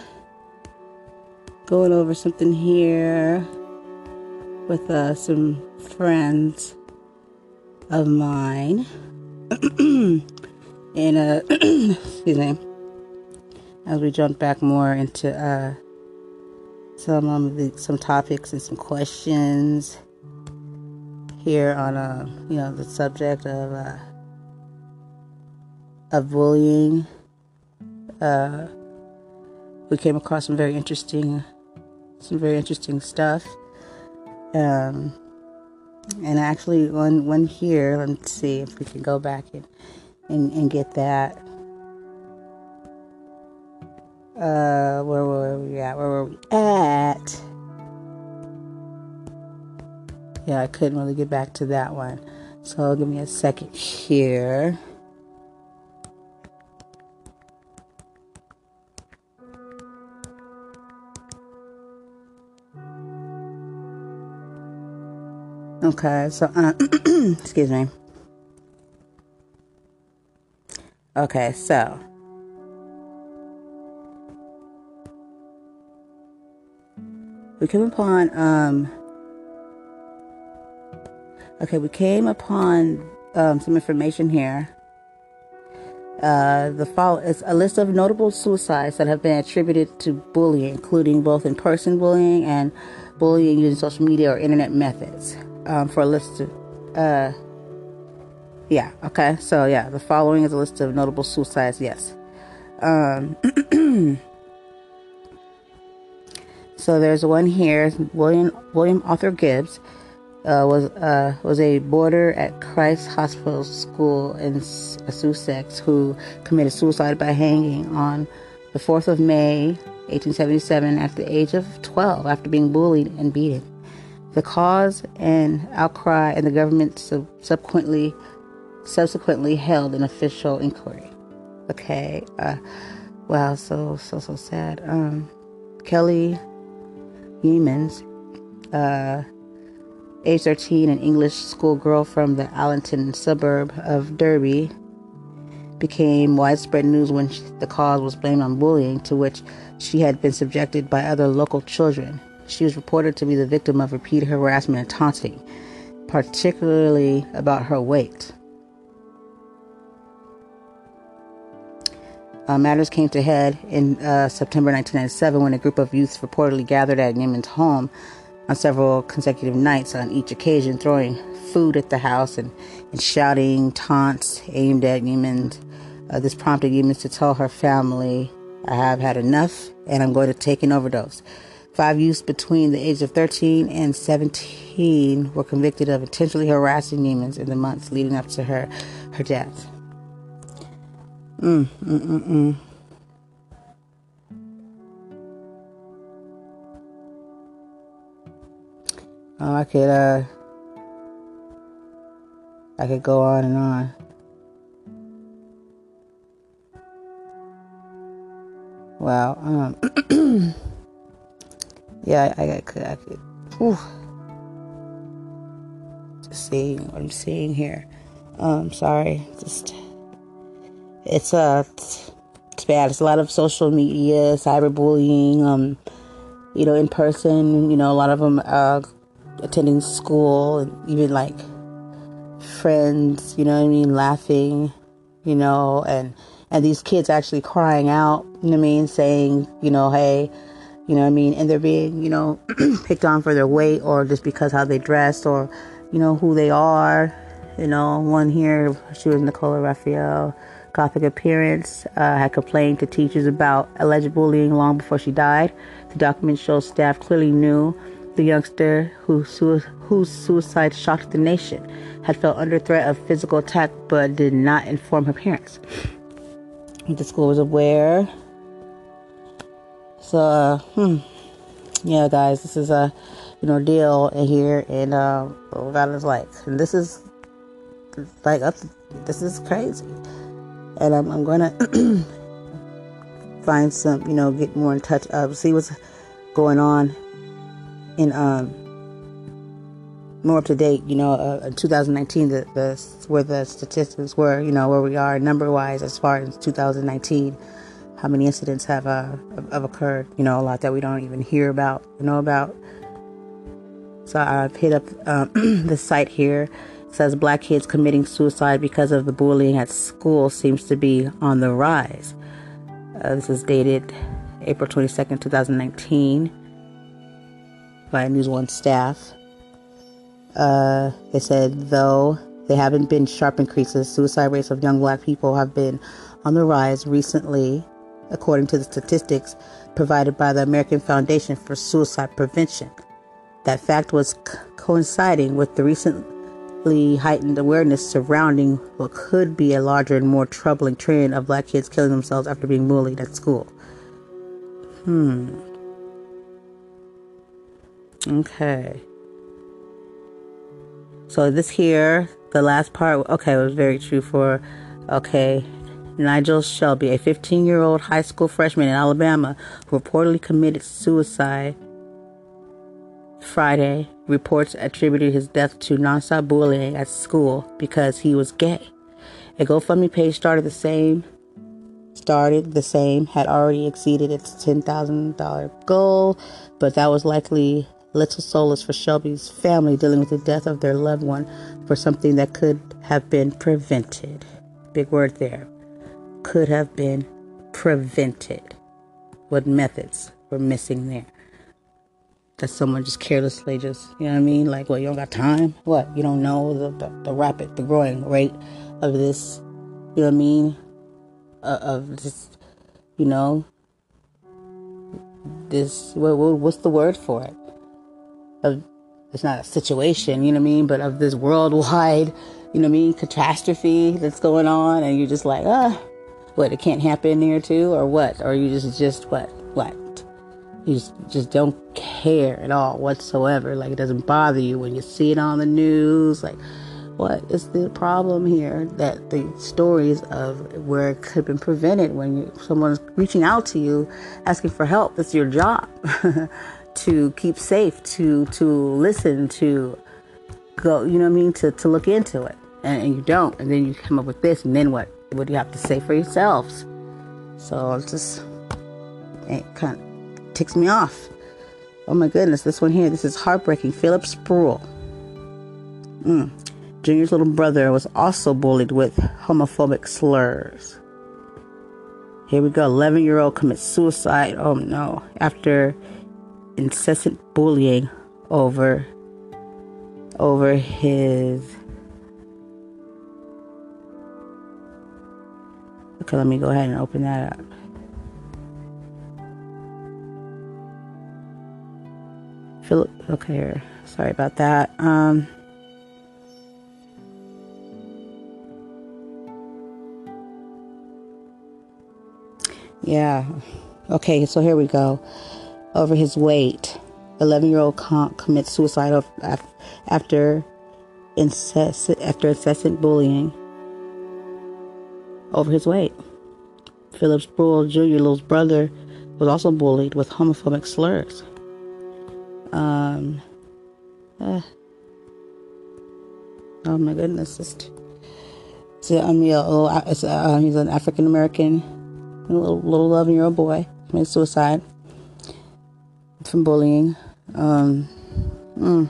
going over something here with uh, some friends of mine. [CLEARS THROAT] and uh [CLEARS THROAT] excuse me. As we jump back more into uh some um, the, some topics and some questions here on uh you know the subject of uh of bullying uh, we came across some very interesting, some very interesting stuff. Um, and actually, one one here. Let's see if we can go back and and, and get that. Uh, where were we at? Where were we at? Yeah, I couldn't really get back to that one. So give me a second here. Okay, so, uh, [CLEARS THROAT] excuse me. Okay, so. We came upon, um, okay, we came upon um, some information here. Uh, the follow is a list of notable suicides that have been attributed to bullying, including both in-person bullying and bullying using social media or internet methods um, for a list of, uh, yeah, okay. So, yeah, the following is a list of notable suicides, yes. Um, [CLEARS THROAT] so there's one here, William, William Arthur Gibbs. Uh, was uh, was a boarder at Christ Hospital School in Sussex who committed suicide by hanging on the 4th of May, 1877, at the age of 12 after being bullied and beaten. The cause and outcry, and the government subsequently subsequently held an official inquiry. Okay, uh, wow, so so so sad. Um, Kelly Yeamans, uh, age 13, an English schoolgirl from the Allenton suburb of Derby, became widespread news when she, the cause was blamed on bullying to which she had been subjected by other local children. She was reported to be the victim of repeated harassment and taunting, particularly about her weight. Uh, matters came to head in uh, September 1997 when a group of youths reportedly gathered at Yeamans' home on several consecutive nights, on each occasion throwing food at the house and, and shouting taunts aimed at Yeaman. Uh, this prompted Yeaman to tell her family, I have had enough and I'm going to take an overdose. Five youths between the age of 13 and 17 were convicted of intentionally harassing Yeamans in the months leading up to her her death. Mm, mm, mm, mm. Oh, I could uh I could go on and on. Wow. Um [CLEARS THROAT] Yeah, I, I could I could just seeing what I'm seeing here. Um sorry. Just it's uh it's, it's bad. It's a lot of social media, cyberbullying, um, you know, in person, you know, a lot of them uh attending school and even like friends, you know what I mean, laughing, you know, and and these kids actually crying out, you know what I mean, saying, you know, hey, you know what I mean, and they're being, you know, [CLEARS THROAT] picked on for their weight or just because how they dress or, you know, who they are. You know, one here, she was Nicola Raphael, Gothic appearance, uh, had complained to teachers about alleged bullying long before she died. The document shows staff clearly knew the youngster whose, whose suicide shocked the nation had felt under threat of physical attack but did not inform her parents. The school was aware. So, uh, hmm. Yeah, guys, this is a you know deal in here, and uh, God is like, and this is like up. This is crazy, and I'm, I'm gonna [CLEARS THROAT] find some, you know, get more in touch of see what's going on in um more up to date, you know, uh, 2019, the, the where the statistics were, you know, where we are number wise as far as 2019, how many incidents have uh have occurred, you know, a lot that we don't even hear about, know about. So I've hit up um, [CLEARS THROAT] the site here. It says black kids committing suicide because of the bullying at school seems to be on the rise. Uh, this is dated April 22nd, 2019 by News One staff. Uh, they said though there haven't been sharp increases, suicide rates of young black people have been on the rise recently, according to the statistics provided by the American Foundation for Suicide Prevention. That fact was c- coinciding with the recently heightened awareness surrounding what could be a larger and more troubling trend of black kids killing themselves after being bullied at school. Hmm. Okay. So this here, the last part, okay, was very true for, okay, Nigel Shelby, a 15 year old high school freshman in Alabama who reportedly committed suicide Friday. Reports attributed his death to nonstop bullying at school because he was gay. A GoFundMe page started the same started the same had already exceeded its $10,000 goal, but that was likely little solace for Shelby's family dealing with the death of their loved one for something that could have been prevented. Big word there. Could have been prevented. What methods were missing there? That someone just carelessly just, you know what I mean? Like, well, you don't got time? What? You don't know the, the, the rapid, the growing rate of this, you know what I mean? Uh, of this, you know, this, what, what, what's the word for it? of it's not a situation, you know what I mean, but of this worldwide, you know what I mean, catastrophe that's going on, and you're just like, ah, what? It can't happen here too, or what? Or you just just what what? You just just don't care at all whatsoever. Like it doesn't bother you when you see it on the news. Like, what is the problem here? That the stories of where it could have been prevented when you, someone's reaching out to you, asking for help. That's your job. [LAUGHS] to keep safe, to to listen, to go, you know what I mean, to, to look into it. And, and you don't. And then you come up with this, and then what? What do you have to say for yourselves? So it's just, it kind of ticks me off. Oh my goodness, this one here, this is heartbreaking. Philip Spruill. Mm. Junior's little brother was also bullied with homophobic slurs. Here we go. 11 year old commits suicide. Oh no. After incessant bullying over over his okay let me go ahead and open that up Okay, sorry about that. Um, yeah. Okay, so here we go. Over his weight, 11 year old commits suicide after incessant, after incessant bullying over his weight. Phillips Spruill Jr., brother, was also bullied with homophobic slurs. Um, uh, oh my goodness. A little, it's uh, he's an African American, little, little 11 year old boy, committed suicide from bullying. Um, mm.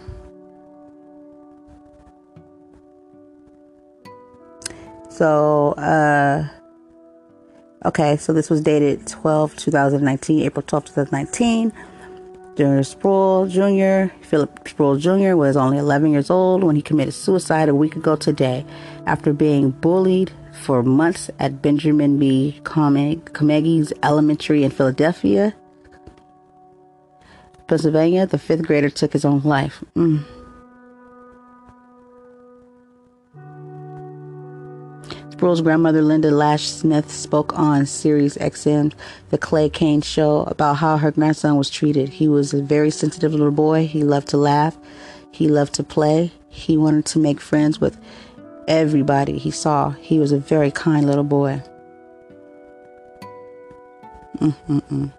So, uh, okay, so this was dated 12 2019, April 12 2019. Junior Spruill Jr., Philip Spruill Jr., was only 11 years old when he committed suicide a week ago today after being bullied for months at Benjamin B. Comegys Elementary in Philadelphia, Pennsylvania. The fifth grader took his own life. Mm. Spruill's grandmother, Linda Lash Smith, spoke on Sirius XM, The Clay Cane Show, about how her grandson was treated. He was a very sensitive little boy. He loved to laugh. He loved to play. He wanted to make friends with everybody he saw. He was a very kind little boy. Mm-mm-mm.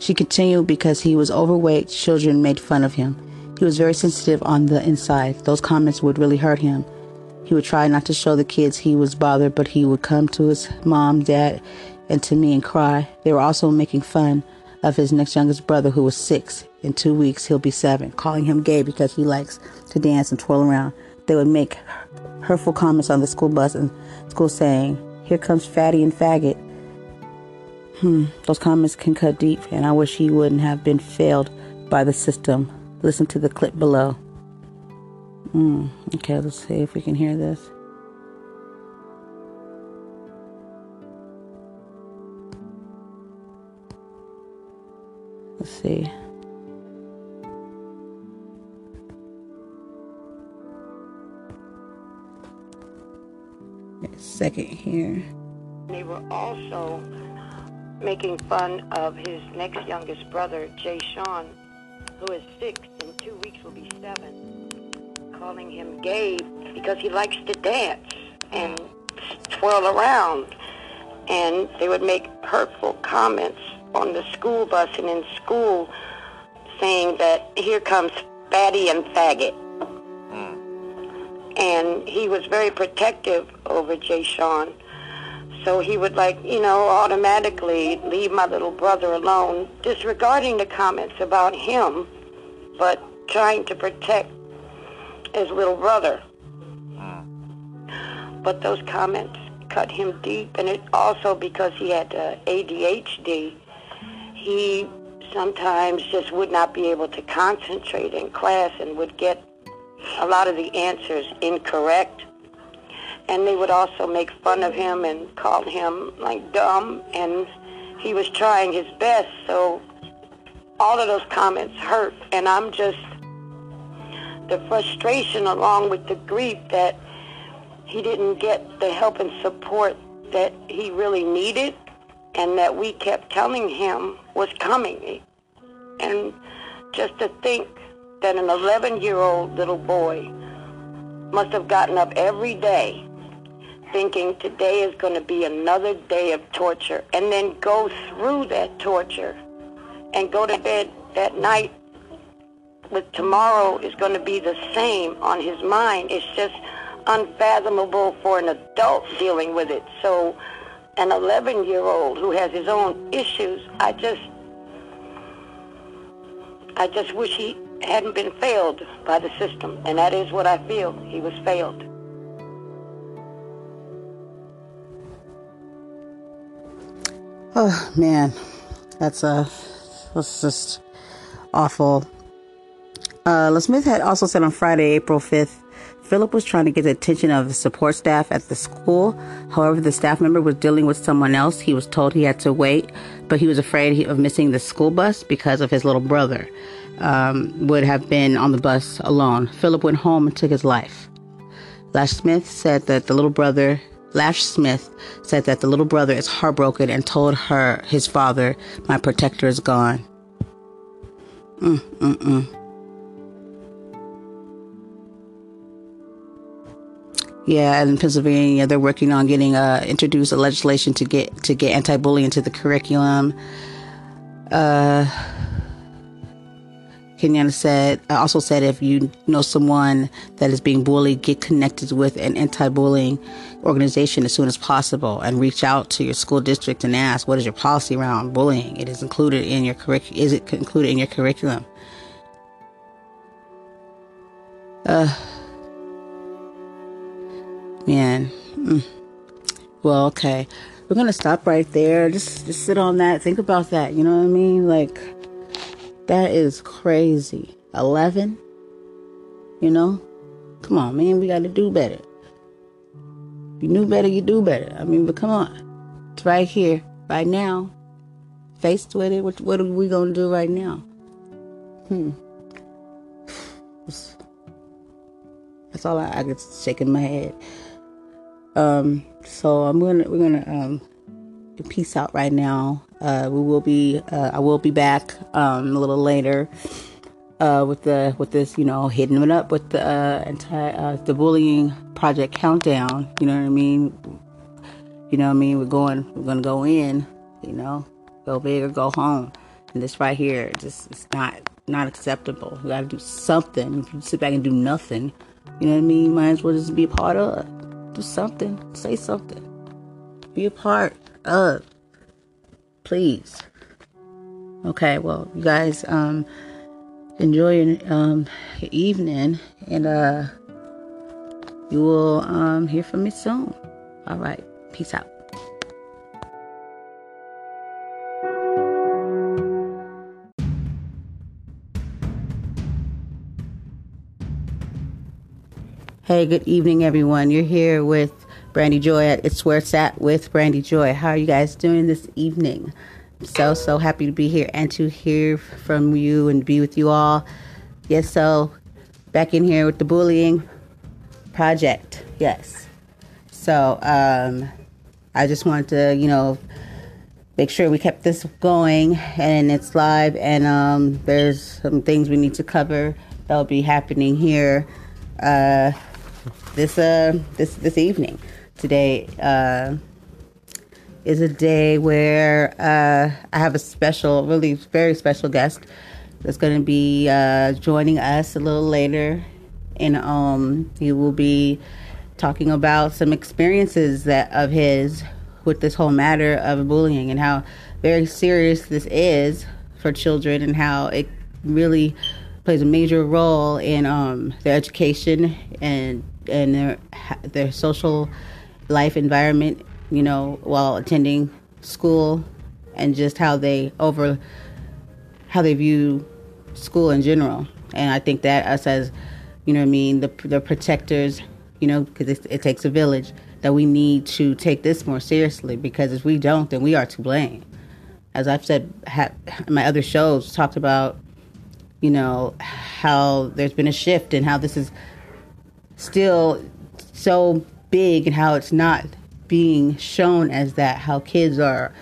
She continued because he was overweight, children made fun of him. He was very sensitive on the inside. Those comments would really hurt him. He would try not to show the kids he was bothered, but he would come to his mom, dad, and to me and cry. They were also making fun of his next youngest brother, who was six. In two weeks, he'll be seven, calling him gay because he likes to dance and twirl around. They would make hurtful comments on the school bus and school saying, Here comes fatty and faggot. Hmm, those comments can cut deep, and I wish he wouldn't have been failed by the system. Listen to the clip below. Mm, okay, let's see if we can hear this. Let's see. second here. They were also making fun of his next youngest brother, Jay Sean, who is six, in two weeks will be seven, calling him Gabe because he likes to dance and twirl around. And they would make hurtful comments on the school bus and in school saying that here comes fatty and faggot. Hmm. And he was very protective over Jay Sean. So he would like, you know, automatically leave my little brother alone, disregarding the comments about him, but trying to protect his little brother. But those comments cut him deep, and it also because he had uh, ADHD, he sometimes just would not be able to concentrate in class and would get a lot of the answers incorrect and they would also make fun of him and call him like dumb. And he was trying his best so all of those comments hurt. And i'm just the frustration along with the grief that he didn't get the help and support that he really needed and that we kept telling him was coming. And just to think that an 11 year old little boy must have gotten up every day thinking today is going to be another day of torture and then go through that torture and go to bed that night with tomorrow is going to be the same on his mind. It's just unfathomable for an adult dealing with it. So an 11 year old who has his own issues, I just, I just wish he hadn't been failed by the system. And that is what I feel. He was failed. Oh man, that's uh, that's just awful. Uh, Smith had also said on Friday, April 5th, Philip was trying to get the attention of the support staff at the school. However, the staff member was dealing with someone else. He was told he had to wait, but he was afraid of missing the school bus because of his little brother um, would have been on the bus alone. Philip went home and took his life. Lash Smith said that the little brother, Lash Smith said that the little brother is heartbroken and told her, his father, my protector is gone. Mm, mm, mm. Yeah, in Pennsylvania, they're working on getting uh, introduce a legislation to get to get anti-bullying into the curriculum. Uh, Kenyatta said, I also said, if you know someone that is being bullied, get connected with an anti-bullying organization as soon as possible, and reach out to your school district and ask, what is your policy around bullying? It is included in your curric- Is it included in your curriculum? Uh, man. Mm. Well, okay, we're gonna stop right there. Just, just sit on that. Think about that. You know what I mean? Like that is crazy. 11? You know? Come on, man. We got to do better. You knew better, you do better. I mean, but come on. It's right here, right now. Faced with it. What, what are we going to do right now? Hmm. That's all I, I get shaking my head. Um, so I'm gonna we're gonna um peace out right now. Uh, we will be uh, I will be back um, a little later uh, with the with this you know hitting it up with the uh, anti uh, the bullying project countdown. You know what I mean? You know what I mean? We're going we're gonna go in. You know, go big or go home. And this right here just it's not not acceptable. You gotta do something. If you sit back and do nothing, you know what I mean? Might as well just be a part of. Do something. Say something. Be a part of please. Okay, well, you guys um, enjoy your, um, your evening, and uh, you will um, hear from me soon. All right, peace out. Hey, good evening, everyone. You're here with Brandy Joy at It's Where It's At with Brandy Joy. How are you guys doing this evening? So, so happy to be here and to hear from you and be with you all. Yes, so back in here with the bullying project. Yes. So, um, I just wanted to, you know, make sure we kept this going and it's live and um, there's some things we need to cover that'll be happening here uh, this uh, this this evening today uh, is a day where uh, I have a special, really very special guest that's going to be uh, joining us a little later, and um, he will be talking about some experiences that of his with this whole matter of bullying and how very serious this is for children and how it really plays a major role in um, their education and and their their social life environment, you know, while attending school and just how they over how they view school in general. And I think that us as, you know I mean, the, the protectors, you know, because it, it takes a village, that we need to take this more seriously because if we don't, then we are to blame. As I've said ha- my other shows, talked about, you know, how there's been a shift and how this is still so big and how it's not being shown as that, how kids are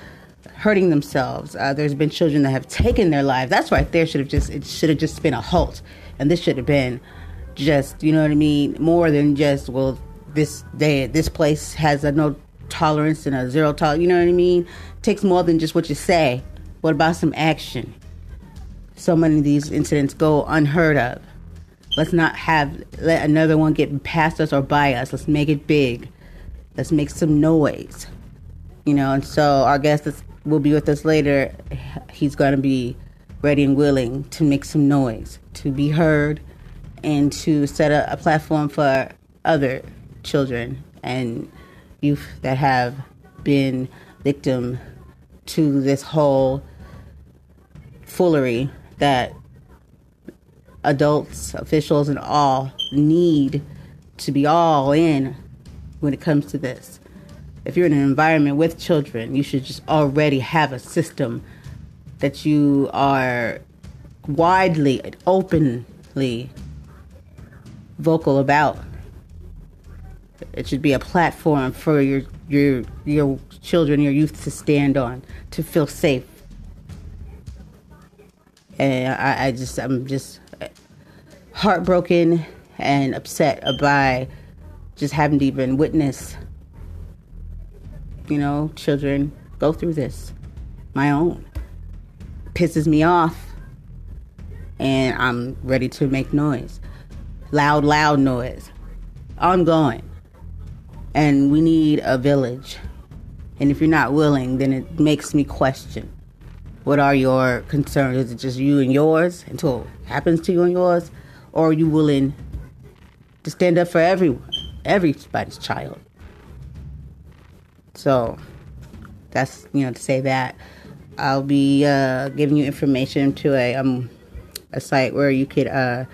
hurting themselves. Uh, there's been children that have taken their lives. That's right there should have just it should have just been a halt, and this should have been just you know what I mean more than just well this day this place has a no tolerance and a zero tolerance. You know what I mean? It takes more than just what you say. What about some action? So many of these incidents go unheard of. Let's not have let another one get past us or by us. Let's make it big. Let's make some noise. You know, and so our guest will be with us later. He's going to be ready and willing to make some noise, to be heard, and to set a, a platform for other children and youth that have been victim to this whole foolery that adults, officials, and all need to be all in when it comes to this. If you're in an environment with children, you should just already have a system that you are widely, openly vocal about. It should be a platform for your your your children, your youth to stand on, to feel safe. And I, I just I'm just heartbroken and upset by just having to even witness, you know, children go through this. My own pisses me off, and I'm ready to make noise, loud, loud noise. I'm going and we need a village. And if you're not willing, then it makes me question what are your concerns? Is it just you and yours until it happens to you and yours? Or are you willing to stand up for everyone, everybody's child? So that's, you know, to say that. I'll be uh, giving you information to a um, a site where you could uh,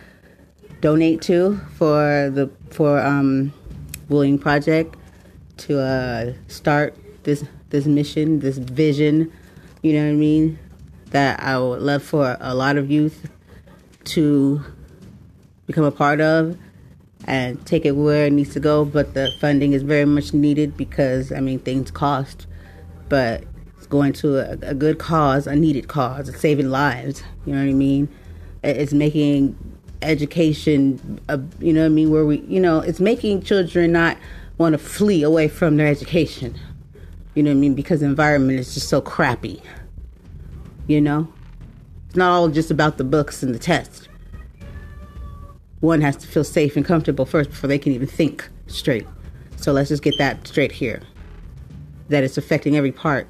donate to for the for um, Bullying Project to uh, start this this mission, this vision. You know what I mean? That I would love for a lot of youth to become a part of and take it where it needs to go. But the funding is very much needed because I mean things cost, but it's going to a, a good cause, a needed cause, it's saving lives. You know what I mean? It's making education, uh, you know what I mean, where we, you know, it's making children not want to flee away from their education. You know what I mean? Because the environment is just so crappy. You know? It's not all just about the books and the tests. One has to feel safe and comfortable first before they can even think straight. So let's just get that straight here. That it's affecting every part.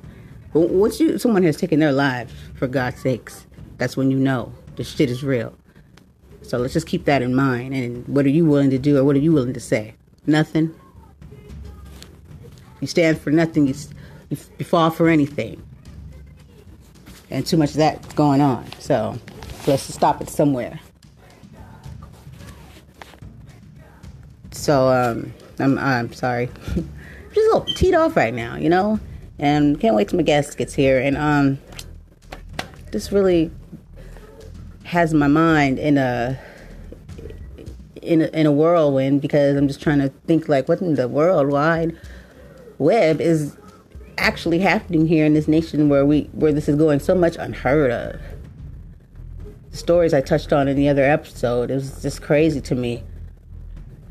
But once you someone has taken their lives, for God's sakes, that's when you know the shit is real. So let's just keep that in mind. And what are you willing to do or what are you willing to say? Nothing. You stand for nothing, you, you, you fall for anything. And too much of that's going on. So let's stop it somewhere. So um, I'm I'm sorry. [LAUGHS] I'm just a little teed off right now, you know? And can't wait till my guest gets here and um this really has my mind in a in a, in a whirlwind because I'm just trying to think like what in the worldwide web is actually happening here in this nation where we where this is going so much unheard of. The stories I touched on in the other episode, it was just crazy to me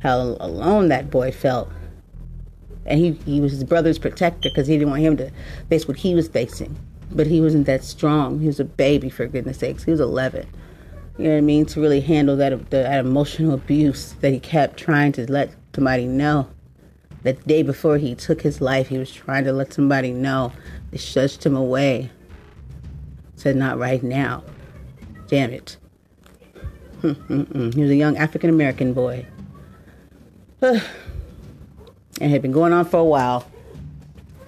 how alone that boy felt. And he, he was his brother's protector because he didn't want him to face what he was facing. But he wasn't that strong. He was a baby, for goodness sakes. He was 11 you know what I mean, to really handle that, that emotional abuse that he kept trying to let somebody know. That the day before he took his life, he was trying to let somebody know. They shushed him away. Said, not right now. Damn it. [LAUGHS] he was a young African American boy. [SIGHS] and had been going on for a while.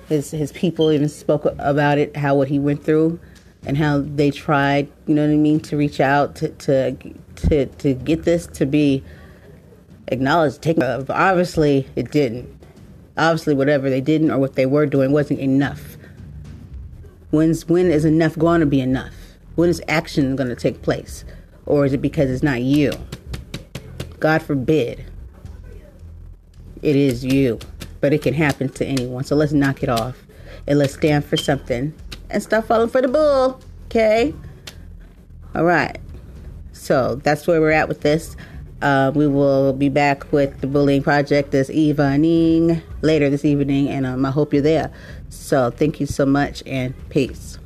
His, his people even spoke about it, how what he went through and how they tried, you know what I mean, to reach out to to to, to get this to be acknowledged, taken of. Obviously, it didn't. Obviously, whatever they didn't or what they were doing wasn't enough. When's when is enough going to be enough? When is action going to take place, or is it because it's not you? God forbid. It is you, but it can happen to anyone. So let's knock it off and let's stand for something and stop falling for the bull. Okay? All right. So that's where we're at with this. Uh, we will be back with the bullying project this evening, later this evening, and um, I hope you're there. So thank you so much and peace.